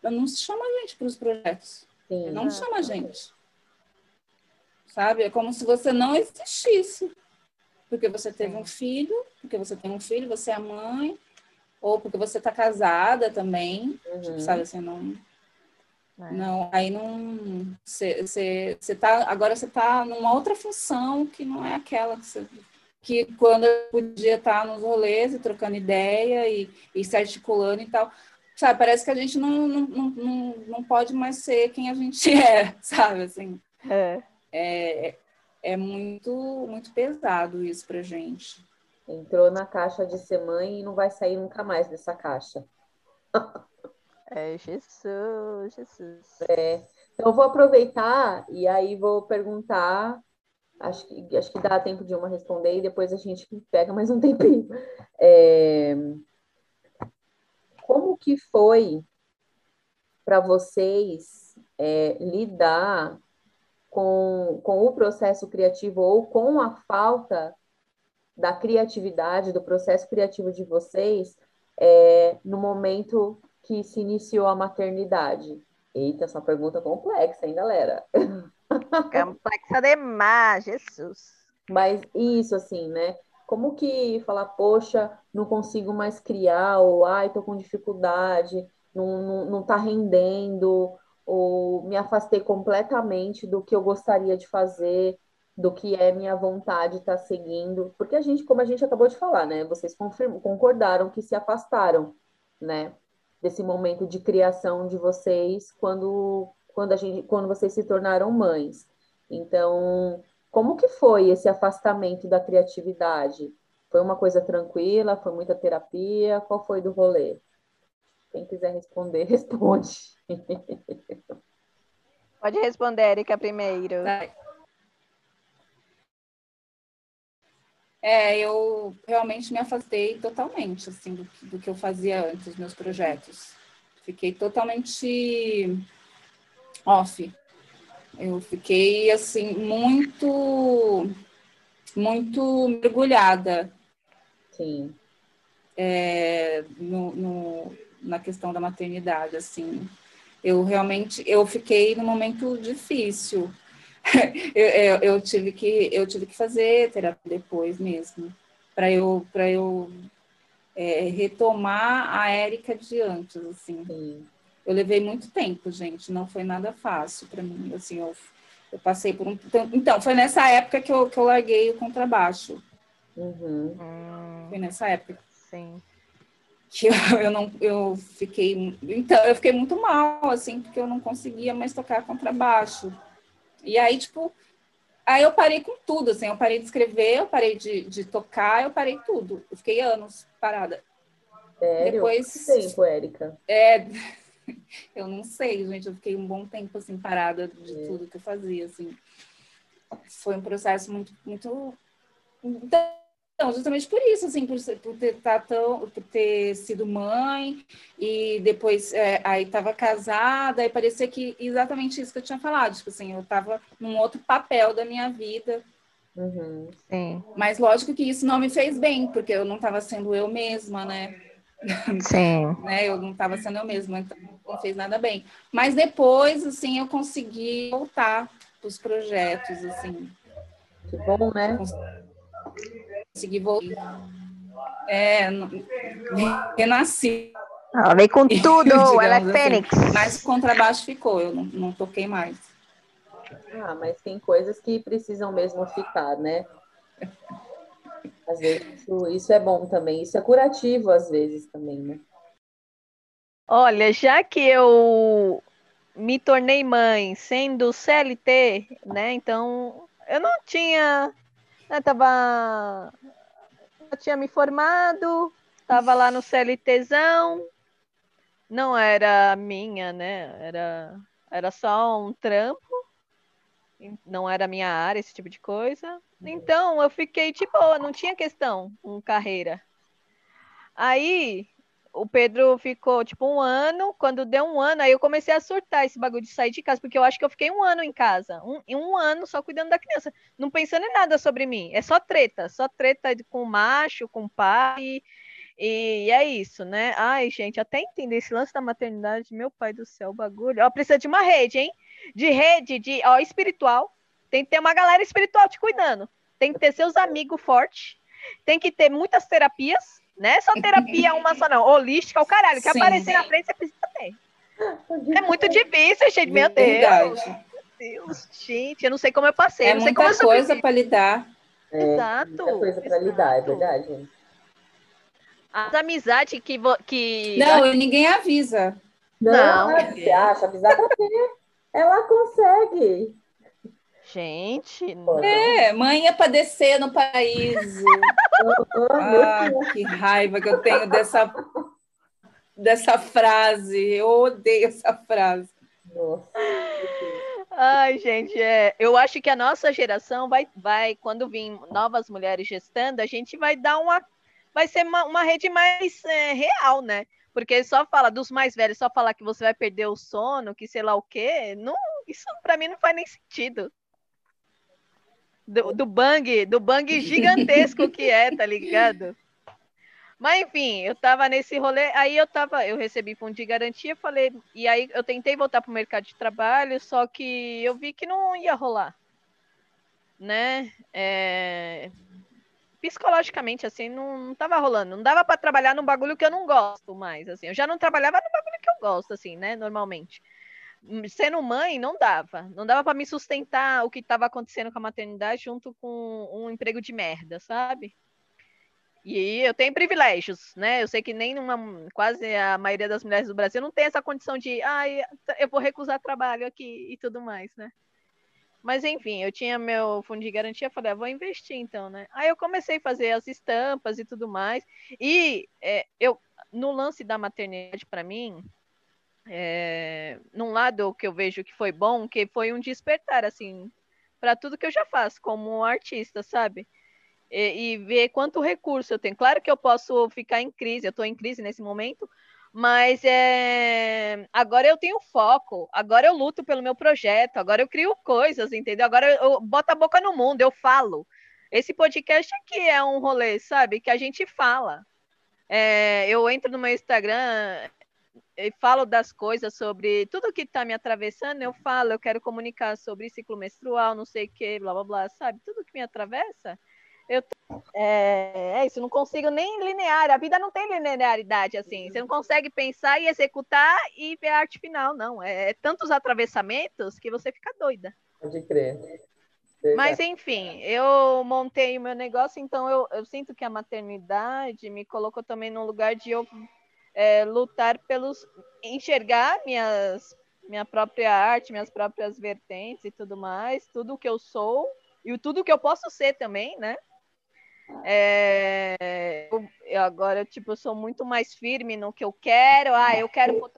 não chama a gente para os projetos. Sim. Não chama a gente. Sabe? É como se você não existisse. Porque você teve um filho, porque você tem um filho, você é mãe, ou porque você está casada também. Uhum. Tipo, sabe assim, não. É. Não, aí não. Você tá. Agora você está numa outra função que não é aquela que você. Que quando eu podia estar tá nos rolês e trocando ideia e, e se articulando e tal sabe, parece que a gente não, não, não, não pode mais ser quem a gente é, sabe, assim. É. É, é muito, muito pesado isso pra gente. Entrou na caixa de ser mãe e não vai sair nunca mais dessa caixa. É, Jesus, Jesus. É. Então, eu vou aproveitar e aí vou perguntar. Acho que, acho que dá tempo de uma responder e depois a gente pega mais um tempinho. É, como que foi para vocês é, lidar com, com o processo criativo ou com a falta da criatividade, do processo criativo de vocês é, no momento que se iniciou a maternidade? Eita, essa pergunta complexa, hein, galera? Complexa demais, Jesus. Mas isso, assim, né? Como que falar, poxa, não consigo mais criar, ou ai, tô com dificuldade, não, não, não tá rendendo, ou me afastei completamente do que eu gostaria de fazer, do que é minha vontade estar tá seguindo. Porque a gente, como a gente acabou de falar, né? Vocês concordaram que se afastaram, né? Desse momento de criação de vocês quando, quando, a gente, quando vocês se tornaram mães. Então, como que foi esse afastamento da criatividade? Foi uma coisa tranquila? Foi muita terapia? Qual foi do rolê? Quem quiser responder, responde. Pode responder, Erika, primeiro. É, eu realmente me afastei totalmente, assim, do, do que eu fazia antes, dos meus projetos. Fiquei totalmente off eu fiquei assim muito muito mergulhada Sim. É, no, no, na questão da maternidade assim eu realmente eu fiquei num momento difícil eu, eu, eu, tive que eu tive que fazer terapia depois mesmo para eu para eu é, retomar a Érica de antes assim Sim. Eu levei muito tempo, gente, não foi nada fácil para mim. Assim, eu, eu passei por um. Então, foi nessa época que eu, que eu larguei o contrabaixo. Uhum. Foi nessa época. Sim. Que eu, eu não. Eu fiquei. Então, eu fiquei muito mal, assim, porque eu não conseguia mais tocar contrabaixo. E aí, tipo. Aí eu parei com tudo, assim, eu parei de escrever, eu parei de, de tocar, eu parei tudo. Eu fiquei anos parada. Sério? Depois, Quanto tempo, Érica? É, eu não sei, gente. Eu fiquei um bom tempo assim parada de é. tudo que eu fazia, assim. Foi um processo muito, muito. Então, justamente por isso, assim, por, por ter, tá tão, por ter sido mãe e depois é, aí estava casada, e parecia que exatamente isso que eu tinha falado, tipo assim, eu estava num outro papel da minha vida Uhum. Sim. Mas lógico que isso não me fez bem, porque eu não estava sendo eu mesma, né? Sim. né? Eu não estava sendo eu mesma, então não fez nada bem. Mas depois, assim, eu consegui voltar para os projetos, assim. Que bom, né? Consegui voltar. É, renasci. Ela veio com tudo, ela é assim. fênix. Mas o contrabaixo ficou, eu não, não toquei mais. Ah, mas tem coisas que precisam mesmo ficar, né? Às vezes isso, isso é bom também, isso é curativo às vezes também, né? Olha, já que eu me tornei mãe sendo CLT, né? Então eu não tinha, né, tava, eu tinha me formado, tava lá no CLTzão, não era minha, né? Era, era só um trampo, não era minha área, esse tipo de coisa. Então eu fiquei boa, não tinha questão com carreira. Aí o Pedro ficou tipo um ano, quando deu um ano, aí eu comecei a surtar esse bagulho de sair de casa, porque eu acho que eu fiquei um ano em casa, um, um ano só cuidando da criança, não pensando em nada sobre mim, é só treta, só treta com o macho, com o pai, e, e é isso, né? Ai, gente, até entender esse lance da maternidade, meu pai do céu, bagulho, ó, precisa de uma rede, hein? De rede, de, ó, espiritual, tem que ter uma galera espiritual te cuidando, tem que ter seus amigos fortes, tem que ter muitas terapias, né? Só terapia uma só, não. Holística, o caralho. Que Sim. aparecer na frente, você precisa ter. É muito difícil, gente. Meu Deus. Verdade. Meu Deus, gente, eu não sei como eu passei. É não sei como muita eu coisa para lidar. É, Exato. Muita coisa para lidar, é verdade. As amizades que. vo- que... Não, e ninguém avisa. Não, Não, é, você acha? Avisar pra quê? Ela consegue. Gente, Pô, É, mãe é padecer no paraíso. Ah, que raiva que eu tenho dessa, dessa frase. Eu odeio essa frase. Nossa. Ai, gente, é, eu acho que a nossa geração vai, vai, quando vir novas mulheres gestando, a gente vai dar uma, vai ser uma, uma rede mais é, real, né? Porque só fala dos mais velhos, só falar que você vai perder o sono, que sei lá o quê, não, isso pra mim não faz nem sentido. Do, do bang, do bang gigantesco que é, tá ligado? Mas enfim, eu tava nesse rolê, aí eu tava, eu recebi fundo de garantia, falei, e aí eu tentei voltar pro mercado de trabalho, só que eu vi que não ia rolar, né? É, Psicologicamente, assim, não, não tava rolando, não dava para trabalhar num bagulho que eu não gosto mais, assim, eu já não trabalhava no bagulho que eu gosto, assim, né, normalmente. Sendo mãe, não dava, não dava para me sustentar o que estava acontecendo com a maternidade junto com um emprego de merda, sabe? E eu tenho privilégios, né? Eu sei que nem uma, quase a maioria das mulheres do Brasil não tem essa condição de, ai, eu vou recusar trabalho aqui e tudo mais, né? Mas enfim, eu tinha meu fundo de garantia, falei, ah, vou investir então, né? Aí eu comecei a fazer as estampas e tudo mais. E é, eu, no lance da maternidade, para mim, é, num lado que eu vejo que foi bom, que foi um despertar, assim, para tudo que eu já faço como artista, sabe? e, e ver quanto recurso eu tenho. Claro que eu posso ficar em crise, eu estou em crise nesse momento, mas é, agora eu tenho foco, agora eu luto pelo meu projeto, agora eu crio coisas, entendeu? Agora eu, eu boto a boca no mundo, eu falo. Esse podcast aqui é um rolê, sabe? Que a gente fala. É, eu entro no meu Instagram e falo das coisas sobre tudo que está me atravessando, eu falo, eu quero comunicar sobre ciclo menstrual, não sei o que, blá blá blá, sabe? Tudo que me atravessa, eu é, é, isso, não consigo nem linear. A vida não tem linearidade assim. Você não consegue pensar e executar e ver a arte final, não. É, é tantos atravessamentos que você fica doida. Pode crer. Mas enfim, eu montei o meu negócio, então eu, eu sinto que a maternidade me colocou também num lugar de eu é, lutar pelos. enxergar minhas, minha própria arte, minhas próprias vertentes e tudo mais, tudo que eu sou e tudo que eu posso ser também, né? É, eu, eu agora, tipo, eu sou muito mais firme no que eu quero. Ah, eu quero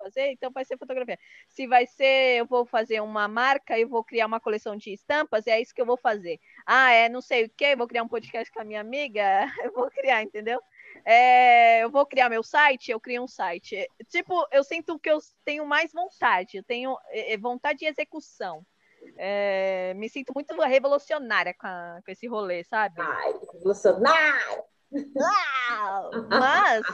fazer, então vai ser fotografia. Se vai ser, eu vou fazer uma marca, eu vou criar uma coleção de estampas, é isso que eu vou fazer. Ah, é não sei o que, vou criar um podcast com a minha amiga, eu vou criar, entendeu? É, eu vou criar meu site, eu crio um site. Tipo, eu sinto que eu tenho mais vontade, eu tenho vontade de execução. é, me sinto muito revolucionária com, a, com esse rolê, sabe? Ai, revolucionária! Mas,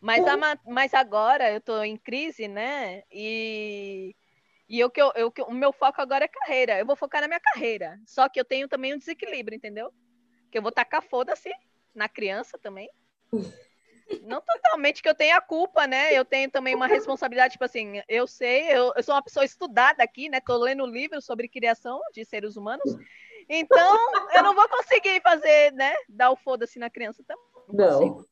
mas, a, mas agora eu tô em crise, né? E, e eu, eu, eu, o meu foco agora é carreira. Eu vou focar na minha carreira. Só que eu tenho também um desequilíbrio, entendeu? Que eu vou tacar foda-se na criança também. Não totalmente que eu tenha culpa, né? Eu tenho também uma responsabilidade, tipo assim, eu sei, eu, eu sou uma pessoa estudada aqui, né? Tô lendo livros sobre criação de seres humanos. Então, eu não vou conseguir fazer, né? Dar o foda-se na criança também. Não. Não,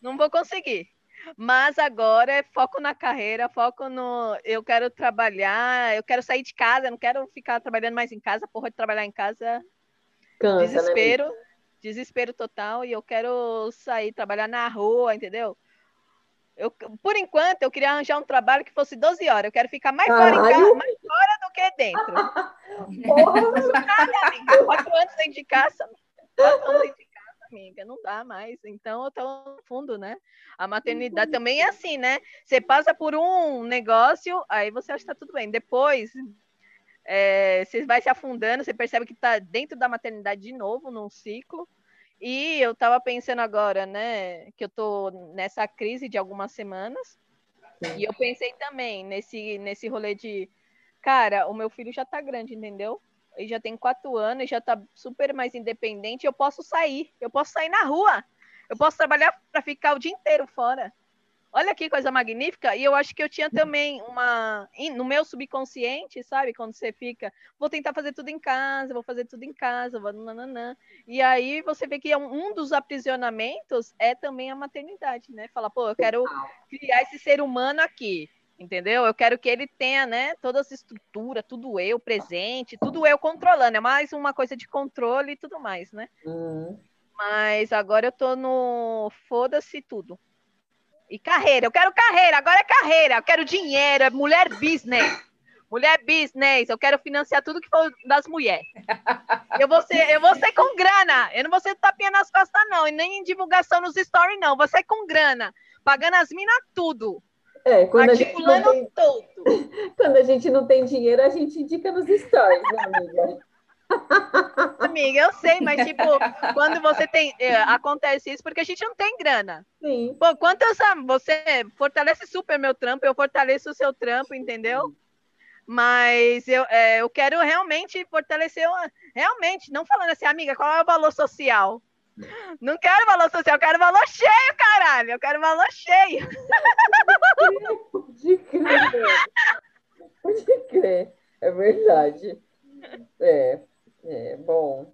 não vou conseguir. Mas agora é foco na carreira, foco no. Eu quero trabalhar, eu quero sair de casa, não quero ficar trabalhando mais em casa, porra de trabalhar em casa. Cansa, né, desespero, né, desespero total, e eu quero sair, trabalhar na rua, entendeu? Eu, por enquanto, eu queria arranjar um trabalho que fosse 12 horas. Eu quero ficar mais fora, em casa, mais fora do que dentro. Porra! Quatro anos dentro de casa. Quatro anos dentro de casa, amiga. Não dá mais. Então, eu tô no fundo, né? A maternidade também é assim, né? Você passa por um negócio, aí você acha que tá tudo bem. Depois, é, você vai se afundando, você percebe que tá dentro da maternidade de novo, num ciclo. E eu estava pensando agora, né, que eu tô nessa crise de algumas semanas. Sim. E eu pensei também nesse, nesse rolê de, cara, o meu filho já tá grande, entendeu? Ele já tem quatro anos, já tá super mais independente. Eu posso sair, eu posso sair na rua, eu posso trabalhar para ficar o dia inteiro fora. Olha que coisa magnífica. E eu acho que eu tinha também uma. No meu subconsciente, sabe? Quando você fica, vou tentar fazer tudo em casa, vou fazer tudo em casa, vou. Nananã. E aí você vê que é um dos aprisionamentos é também a maternidade, né? Fala, pô, eu quero criar esse ser humano aqui. Entendeu? Eu quero que ele tenha, né, toda essa estrutura, tudo eu presente, tudo eu controlando. É mais uma coisa de controle e tudo mais, né? Uhum. Mas agora eu tô no foda-se tudo. E carreira, eu quero carreira, agora é carreira, eu quero dinheiro, é mulher business. Mulher business, eu quero financiar tudo que for das mulheres. Eu vou ser, eu vou ser com grana. Eu não vou ser tapinha nas costas, não. E nem em divulgação nos stories, não. Vou ser com grana. Pagando as minas tudo. É, quando Articulando a gente tem... tudo. Quando a gente não tem dinheiro, a gente indica nos stories, né, amiga? Amiga, eu sei, mas tipo, quando você tem. É, acontece isso porque a gente não tem grana. Sim. Pô, quanto você fortalece super meu trampo, eu fortaleço o seu trampo, entendeu? Mas eu, é, eu quero realmente fortalecer, realmente, não falando assim, amiga, qual é o valor social? Não quero valor social, eu quero valor cheio, caralho. Eu quero valor cheio. Pode crer. Pode crer. É verdade. É. É, bom.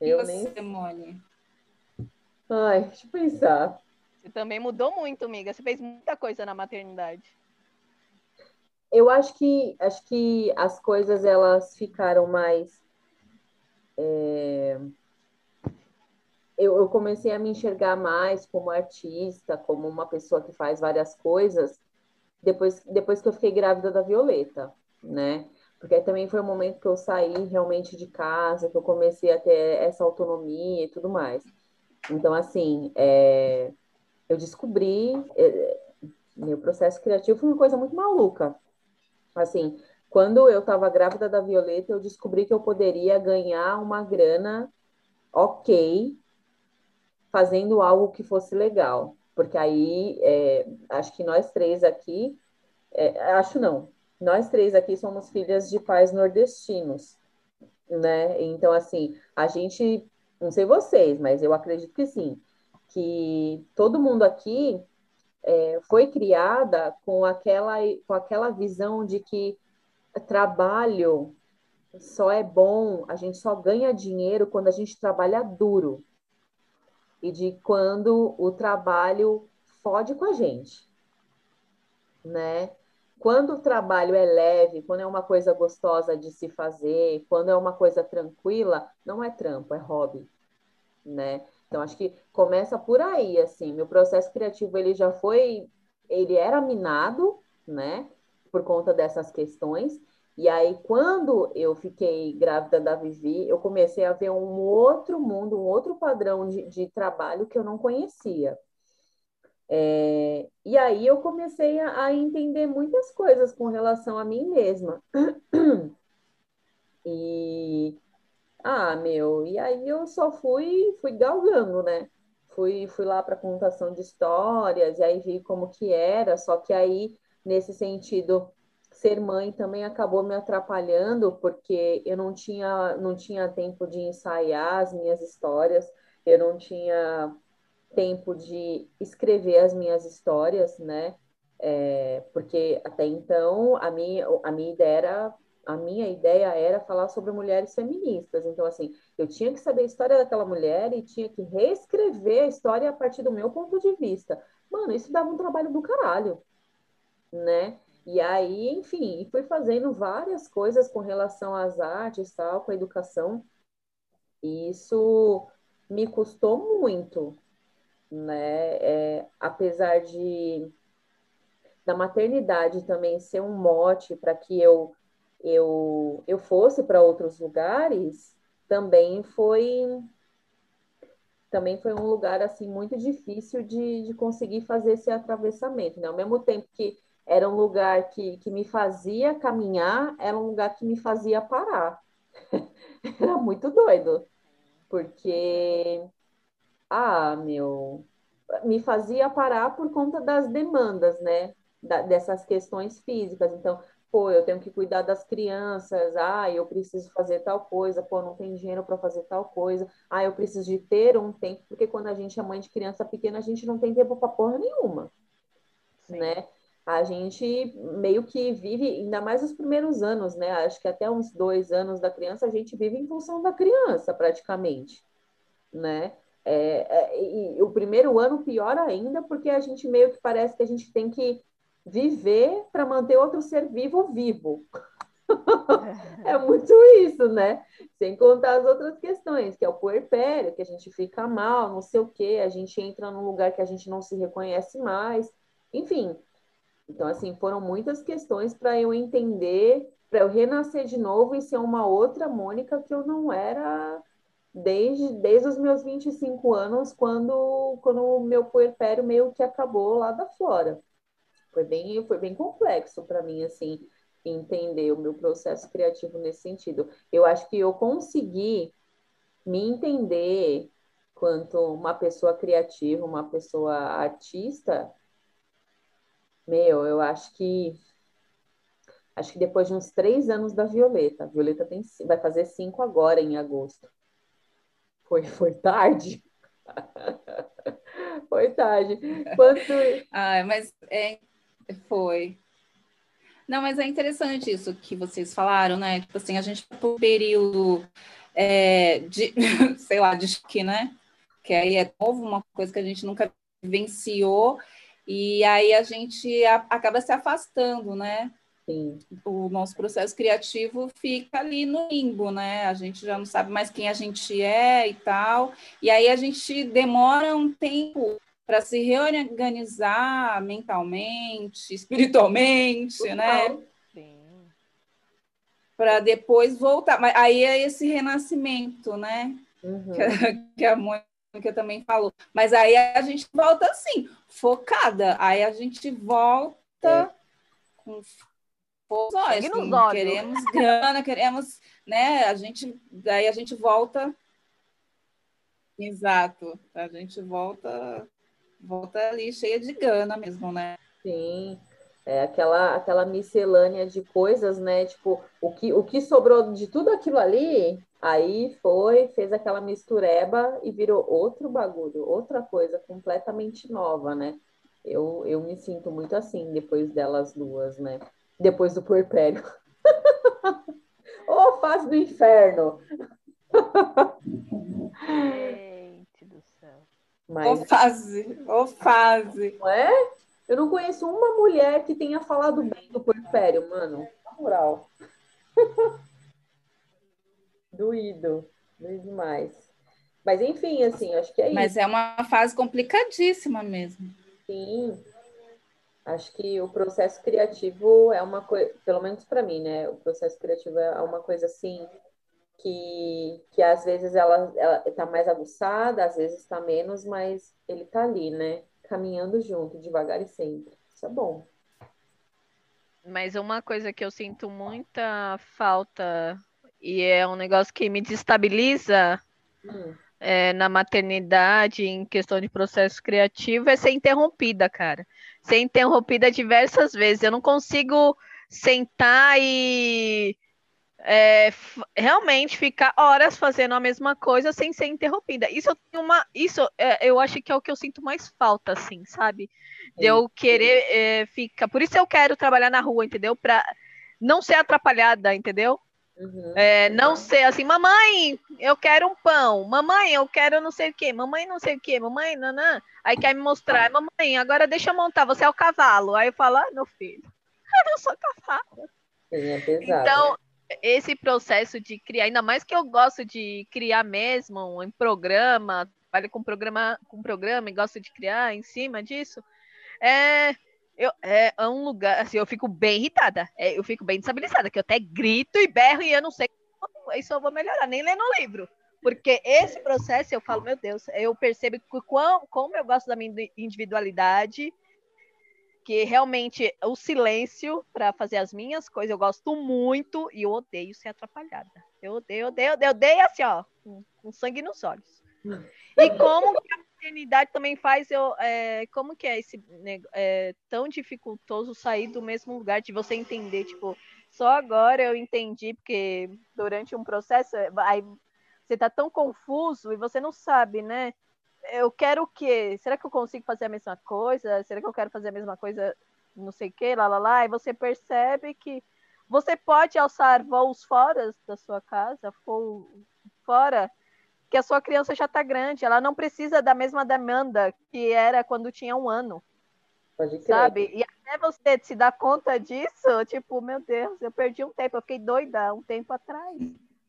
Eu e você, nem. Mone? Ai, deixa eu pensar. Você também mudou muito, amiga. Você fez muita coisa na maternidade. Eu acho que acho que as coisas elas ficaram mais. É... Eu, eu comecei a me enxergar mais como artista, como uma pessoa que faz várias coisas, depois, depois que eu fiquei grávida da Violeta, né? Porque também foi o momento que eu saí realmente de casa, que eu comecei a ter essa autonomia e tudo mais. Então, assim, é, eu descobri, é, meu processo criativo foi uma coisa muito maluca. Assim, quando eu estava grávida da Violeta, eu descobri que eu poderia ganhar uma grana ok, fazendo algo que fosse legal. Porque aí, é, acho que nós três aqui, é, acho não, nós três aqui somos filhas de pais nordestinos, né? Então, assim, a gente, não sei vocês, mas eu acredito que sim, que todo mundo aqui é, foi criada com aquela, com aquela visão de que trabalho só é bom, a gente só ganha dinheiro quando a gente trabalha duro. E de quando o trabalho fode com a gente, né? Quando o trabalho é leve, quando é uma coisa gostosa de se fazer, quando é uma coisa tranquila, não é trampo, é hobby, né? Então acho que começa por aí, assim, meu processo criativo ele já foi, ele era minado, né? Por conta dessas questões. E aí quando eu fiquei grávida da Vivi, eu comecei a ver um outro mundo, um outro padrão de, de trabalho que eu não conhecia. É, e aí eu comecei a, a, entender muitas coisas com relação a mim mesma. E ah, meu, e aí eu só fui fui galgando, né? Fui fui lá para contação de histórias e aí vi como que era, só que aí nesse sentido ser mãe também acabou me atrapalhando porque eu não tinha não tinha tempo de ensaiar as minhas histórias, eu não tinha tempo de escrever as minhas histórias, né? É, porque até então a minha, a minha ideia era a minha ideia era falar sobre mulheres feministas. Então, assim, eu tinha que saber a história daquela mulher e tinha que reescrever a história a partir do meu ponto de vista. Mano, isso dava um trabalho do caralho, né? E aí, enfim, fui fazendo várias coisas com relação às artes, tal, com a educação. E isso me custou muito, né? É, apesar de da maternidade também ser um mote para que eu eu eu fosse para outros lugares, também foi também foi um lugar assim muito difícil de, de conseguir fazer esse atravessamento, né? Ao mesmo tempo que era um lugar que, que me fazia caminhar, era um lugar que me fazia parar. era muito doido, porque ah, meu, me fazia parar por conta das demandas, né? Da, dessas questões físicas. Então, pô, eu tenho que cuidar das crianças, ah, eu preciso fazer tal coisa, pô, não tem dinheiro para fazer tal coisa, ah, eu preciso de ter um tempo, porque quando a gente é mãe de criança pequena, a gente não tem tempo para porra nenhuma, Sim. né? A gente meio que vive, ainda mais os primeiros anos, né? Acho que até uns dois anos da criança, a gente vive em função da criança, praticamente, né? É, é, e o primeiro ano pior ainda, porque a gente meio que parece que a gente tem que viver para manter outro ser vivo vivo. é muito isso, né? Sem contar as outras questões, que é o puerpério, que a gente fica mal, não sei o quê, a gente entra num lugar que a gente não se reconhece mais. Enfim, então, assim, foram muitas questões para eu entender, para eu renascer de novo e ser uma outra Mônica que eu não era desde, desde os meus 25 anos, quando, quando o meu puerpério meio que acabou lá da Flora. Foi bem, foi bem complexo para mim, assim, entender o meu processo criativo nesse sentido. Eu acho que eu consegui me entender quanto uma pessoa criativa, uma pessoa artista, meu, eu acho que acho que depois de uns três anos da Violeta. A Violeta tem, vai fazer cinco agora em agosto. Foi, foi tarde. foi tarde. Quanto... Ah, mas é, foi. Não, mas é interessante isso que vocês falaram, né? Tipo assim, a gente por um período é, de, sei lá, de que, né? Que aí é novo, uma coisa que a gente nunca vivenciou, e aí a gente a, acaba se afastando, né? Sim. O nosso processo criativo fica ali no limbo, né? A gente já não sabe mais quem a gente é e tal. E aí a gente demora um tempo para se reorganizar mentalmente, espiritualmente, né? Sim. Para depois voltar. Mas aí é esse renascimento, né? Uhum. Que, que a Mônica também falou. Mas aí a gente volta assim, focada. Aí a gente volta é. com Sangue nos olhos. Queremos grana, queremos, né? A gente, daí a gente volta. Exato. A gente volta, volta ali cheia de gana mesmo, né? Sim. É aquela, aquela miscelânea de coisas, né? Tipo, o que, o que sobrou de tudo aquilo ali, aí foi, fez aquela mistureba e virou outro bagulho, outra coisa completamente nova, né? Eu, eu me sinto muito assim depois delas duas, né? Depois do puerpério. Ô, oh, fase do inferno! Gente do céu. Mas... Ô, fase! Ô, fase! Não é? Eu não conheço uma mulher que tenha falado bem do puerpério, mano. Na moral. Doído. Doído demais. Mas enfim, assim, acho que é isso. Mas é uma fase complicadíssima mesmo. Sim. Acho que o processo criativo é uma coisa, pelo menos para mim, né? O processo criativo é uma coisa assim que, que às vezes ela, ela tá mais aguçada, às vezes está menos, mas ele tá ali, né? Caminhando junto, devagar e sempre. Isso é bom. Mas uma coisa que eu sinto muita falta e é um negócio que me desestabiliza Hum. É, na maternidade, em questão de processo criativo, é ser interrompida, cara. Ser interrompida diversas vezes. Eu não consigo sentar e é, realmente ficar horas fazendo a mesma coisa sem ser interrompida. Isso eu tenho uma. Isso é, eu acho que é o que eu sinto mais falta, assim, sabe? De eu querer é, ficar. Por isso eu quero trabalhar na rua, entendeu? Pra não ser atrapalhada, entendeu? Uhum. É, não ser assim, mamãe, eu quero um pão, mamãe, eu quero não sei o quê, mamãe não sei o quê, mamãe, nanã. Aí quer me mostrar, mamãe, agora deixa eu montar, você é o cavalo. Aí eu falo, ah, meu filho, eu não sou cavalo. Sim, é pesado. Então, esse processo de criar, ainda mais que eu gosto de criar mesmo em programa, trabalho com programa, com programa e gosto de criar em cima disso, é, eu, é um lugar, assim, eu fico bem irritada, é, eu fico bem desestabilizada, que eu até grito e berro e eu não sei como isso eu vou melhorar, nem lendo o livro. Porque esse processo, eu falo, meu Deus, eu percebo quão, como eu gosto da minha individualidade, que realmente o silêncio para fazer as minhas coisas eu gosto muito e eu odeio ser atrapalhada. Eu odeio, odeio, odeio, odeio assim, ó, com, com sangue nos olhos. E como que a maternidade também faz eu, é, como que é esse é, tão dificultoso sair do mesmo lugar de você entender, tipo, só agora eu entendi porque durante um processo é, aí você tá tão confuso e você não sabe, né? eu quero o quê? Será que eu consigo fazer a mesma coisa? Será que eu quero fazer a mesma coisa, não sei o quê, lá, lá, lá? E você percebe que você pode alçar voos fora da sua casa, fora, que a sua criança já está grande, ela não precisa da mesma demanda que era quando tinha um ano, Pode crer. sabe? E até você se dar conta disso, tipo, meu Deus, eu perdi um tempo, eu fiquei doida um tempo atrás.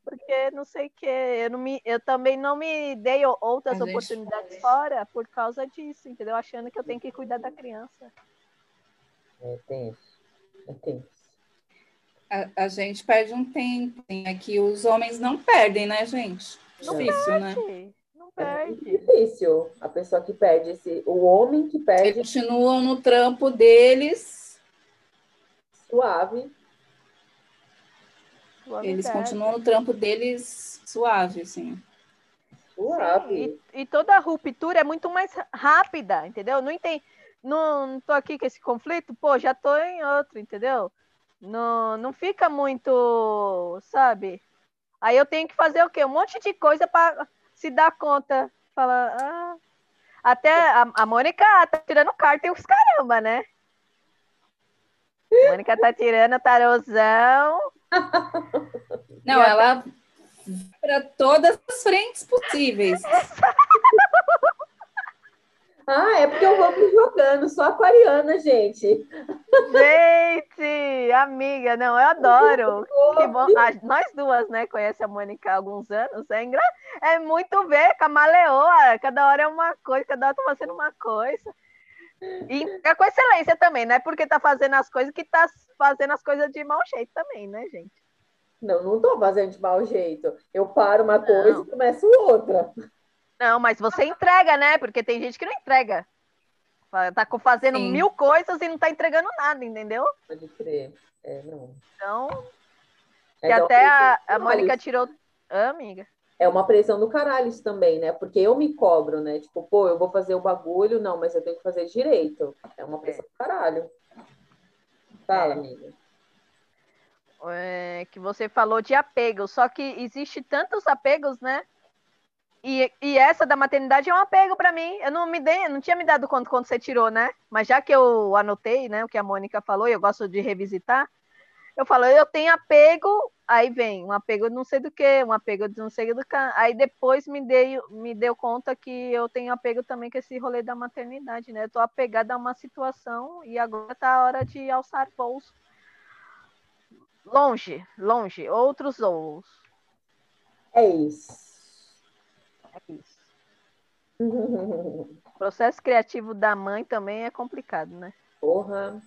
Porque não sei o que, eu, não me, eu também não me dei outras oportunidades fora por causa disso, entendeu? Achando que eu tenho que cuidar da criança. É tenso. É tenso. A, a gente perde um tempo. É que os homens não perdem, né, gente? Não Difícil, né? Não É perde. difícil. A pessoa que perde esse. O homem que Eles perde continuam no trampo deles, suave. Eles perde. continuam no trampo deles suave, assim. Suave. Sim, e, e toda a ruptura é muito mais rápida, entendeu? Não entendo. Não, não tô aqui com esse conflito, pô, já tô em outro, entendeu? Não, não fica muito, sabe? Aí eu tenho que fazer o quê? Um monte de coisa para se dar conta. Falar, ah. Até a, a Mônica tá tirando carta e os caramba, né? A Mônica tá tirando tarozão. Não, ela para todas as frentes possíveis. Ah, é porque eu vou me jogando, sou aquariana, gente. Gente, amiga, não, eu adoro. Que bom. Ah, nós duas, né, conhece a Mônica há alguns anos. É, engra... é muito ver, camaleoa. Cada hora é uma coisa, cada hora tá fazendo uma coisa. E é com excelência também, não é porque tá fazendo as coisas que tá fazendo as coisas de mau jeito também, né, gente? Não, não tô fazendo de mau jeito. Eu paro uma coisa e começo outra. Não, mas você entrega, né? Porque tem gente que não entrega. Tá fazendo Sim. mil coisas e não tá entregando nada, entendeu? Pode crer. É, não. Então, É que até a, a Mônica tirou. Ah, amiga. É uma pressão do caralho isso também, né? Porque eu me cobro, né? Tipo, pô, eu vou fazer o bagulho, não, mas eu tenho que fazer direito. É uma pressão do caralho. Fala, É. amiga. é, que você falou de apego, só que existe tantos apegos, né? E, e essa da maternidade é um apego para mim. Eu não me dei, não tinha me dado conta quando você tirou, né? Mas já que eu anotei, né, o que a Mônica falou, e eu gosto de revisitar, eu falo, eu tenho apego, aí vem um apego de não sei do que, um apego de não sei do que. Aí depois me dei, me deu conta que eu tenho apego também com esse rolê da maternidade, né? Eu tô apegada a uma situação e agora tá a hora de alçar voos longe, longe, outros voos. É isso. Isso. O processo criativo da mãe também é complicado, né? Porra.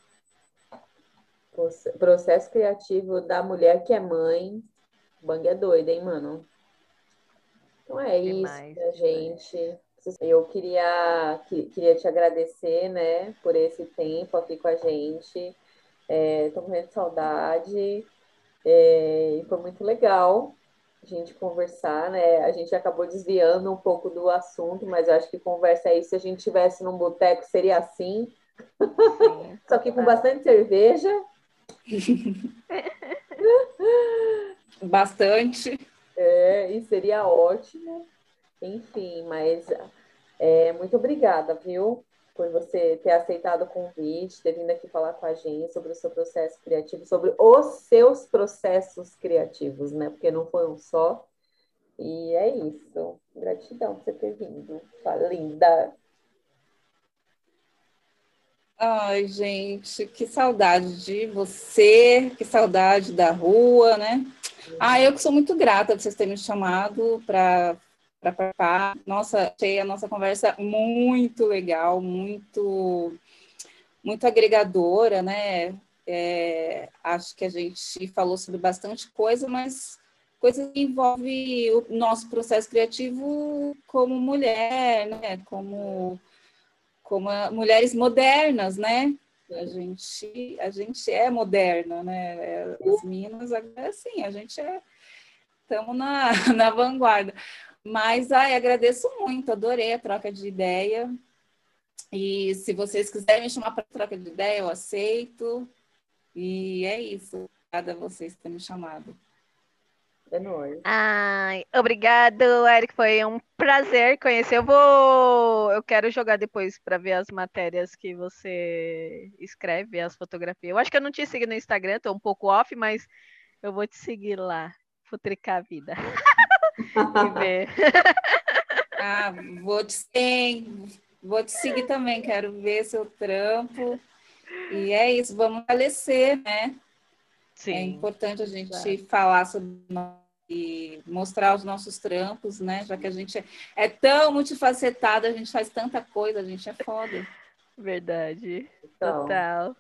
Proce- Processo criativo da mulher que é mãe. Bang é doida, hein, mano? Então é isso, Demais, demais. gente. Eu queria, que- queria te agradecer, né, por esse tempo aqui com a gente. É, tô morrendo de saudade. É, e foi muito legal a gente conversar, né? A gente acabou desviando um pouco do assunto, mas eu acho que conversa aí, se a gente tivesse num boteco, seria assim. Sim, Só que com bastante cerveja. bastante. É, e seria ótimo. Enfim, mas é, muito obrigada, viu? Por você ter aceitado o convite, ter vindo aqui falar com a gente sobre o seu processo criativo, sobre os seus processos criativos, né? Porque não foi um só. E é isso. Gratidão por você ter vindo. Sua linda. Ai, gente, que saudade de você, que saudade da rua, né? Ah, eu que sou muito grata por vocês terem me chamado para para participar. Nossa, achei a nossa conversa muito legal, muito muito agregadora, né? É, acho que a gente falou sobre bastante coisa, mas coisa que envolve o nosso processo criativo como mulher, né? Como como mulheres modernas, né? A gente, a gente é moderna, né? As minas, assim, a gente é estamos na, na vanguarda. Mas ai, agradeço muito, adorei a troca de ideia. E se vocês quiserem me chamar para troca de ideia, eu aceito. E é isso. Obrigada a vocês por terem me chamado. É nóis. Ai, obrigado, Eric. Foi um prazer conhecer. Eu vou. Eu quero jogar depois para ver as matérias que você escreve, as fotografias. Eu acho que eu não te segui no Instagram, tô um pouco off, mas eu vou te seguir lá. Futricar a vida. e ver. ah, vou te, sim, vou te seguir também, quero ver seu trampo. E é isso, vamos falecer, né? Sim, é importante a gente falar sobre e mostrar os nossos trampos, né? Já que a gente é, é tão multifacetado, a gente faz tanta coisa, a gente é foda. Verdade. Então. Total.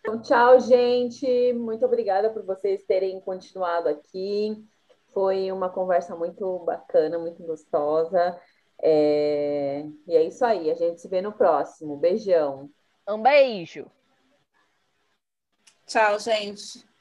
Então, tchau, gente. Muito obrigada por vocês terem continuado aqui. Foi uma conversa muito bacana, muito gostosa. É... E é isso aí. A gente se vê no próximo. Beijão. Um beijo. Tchau, gente.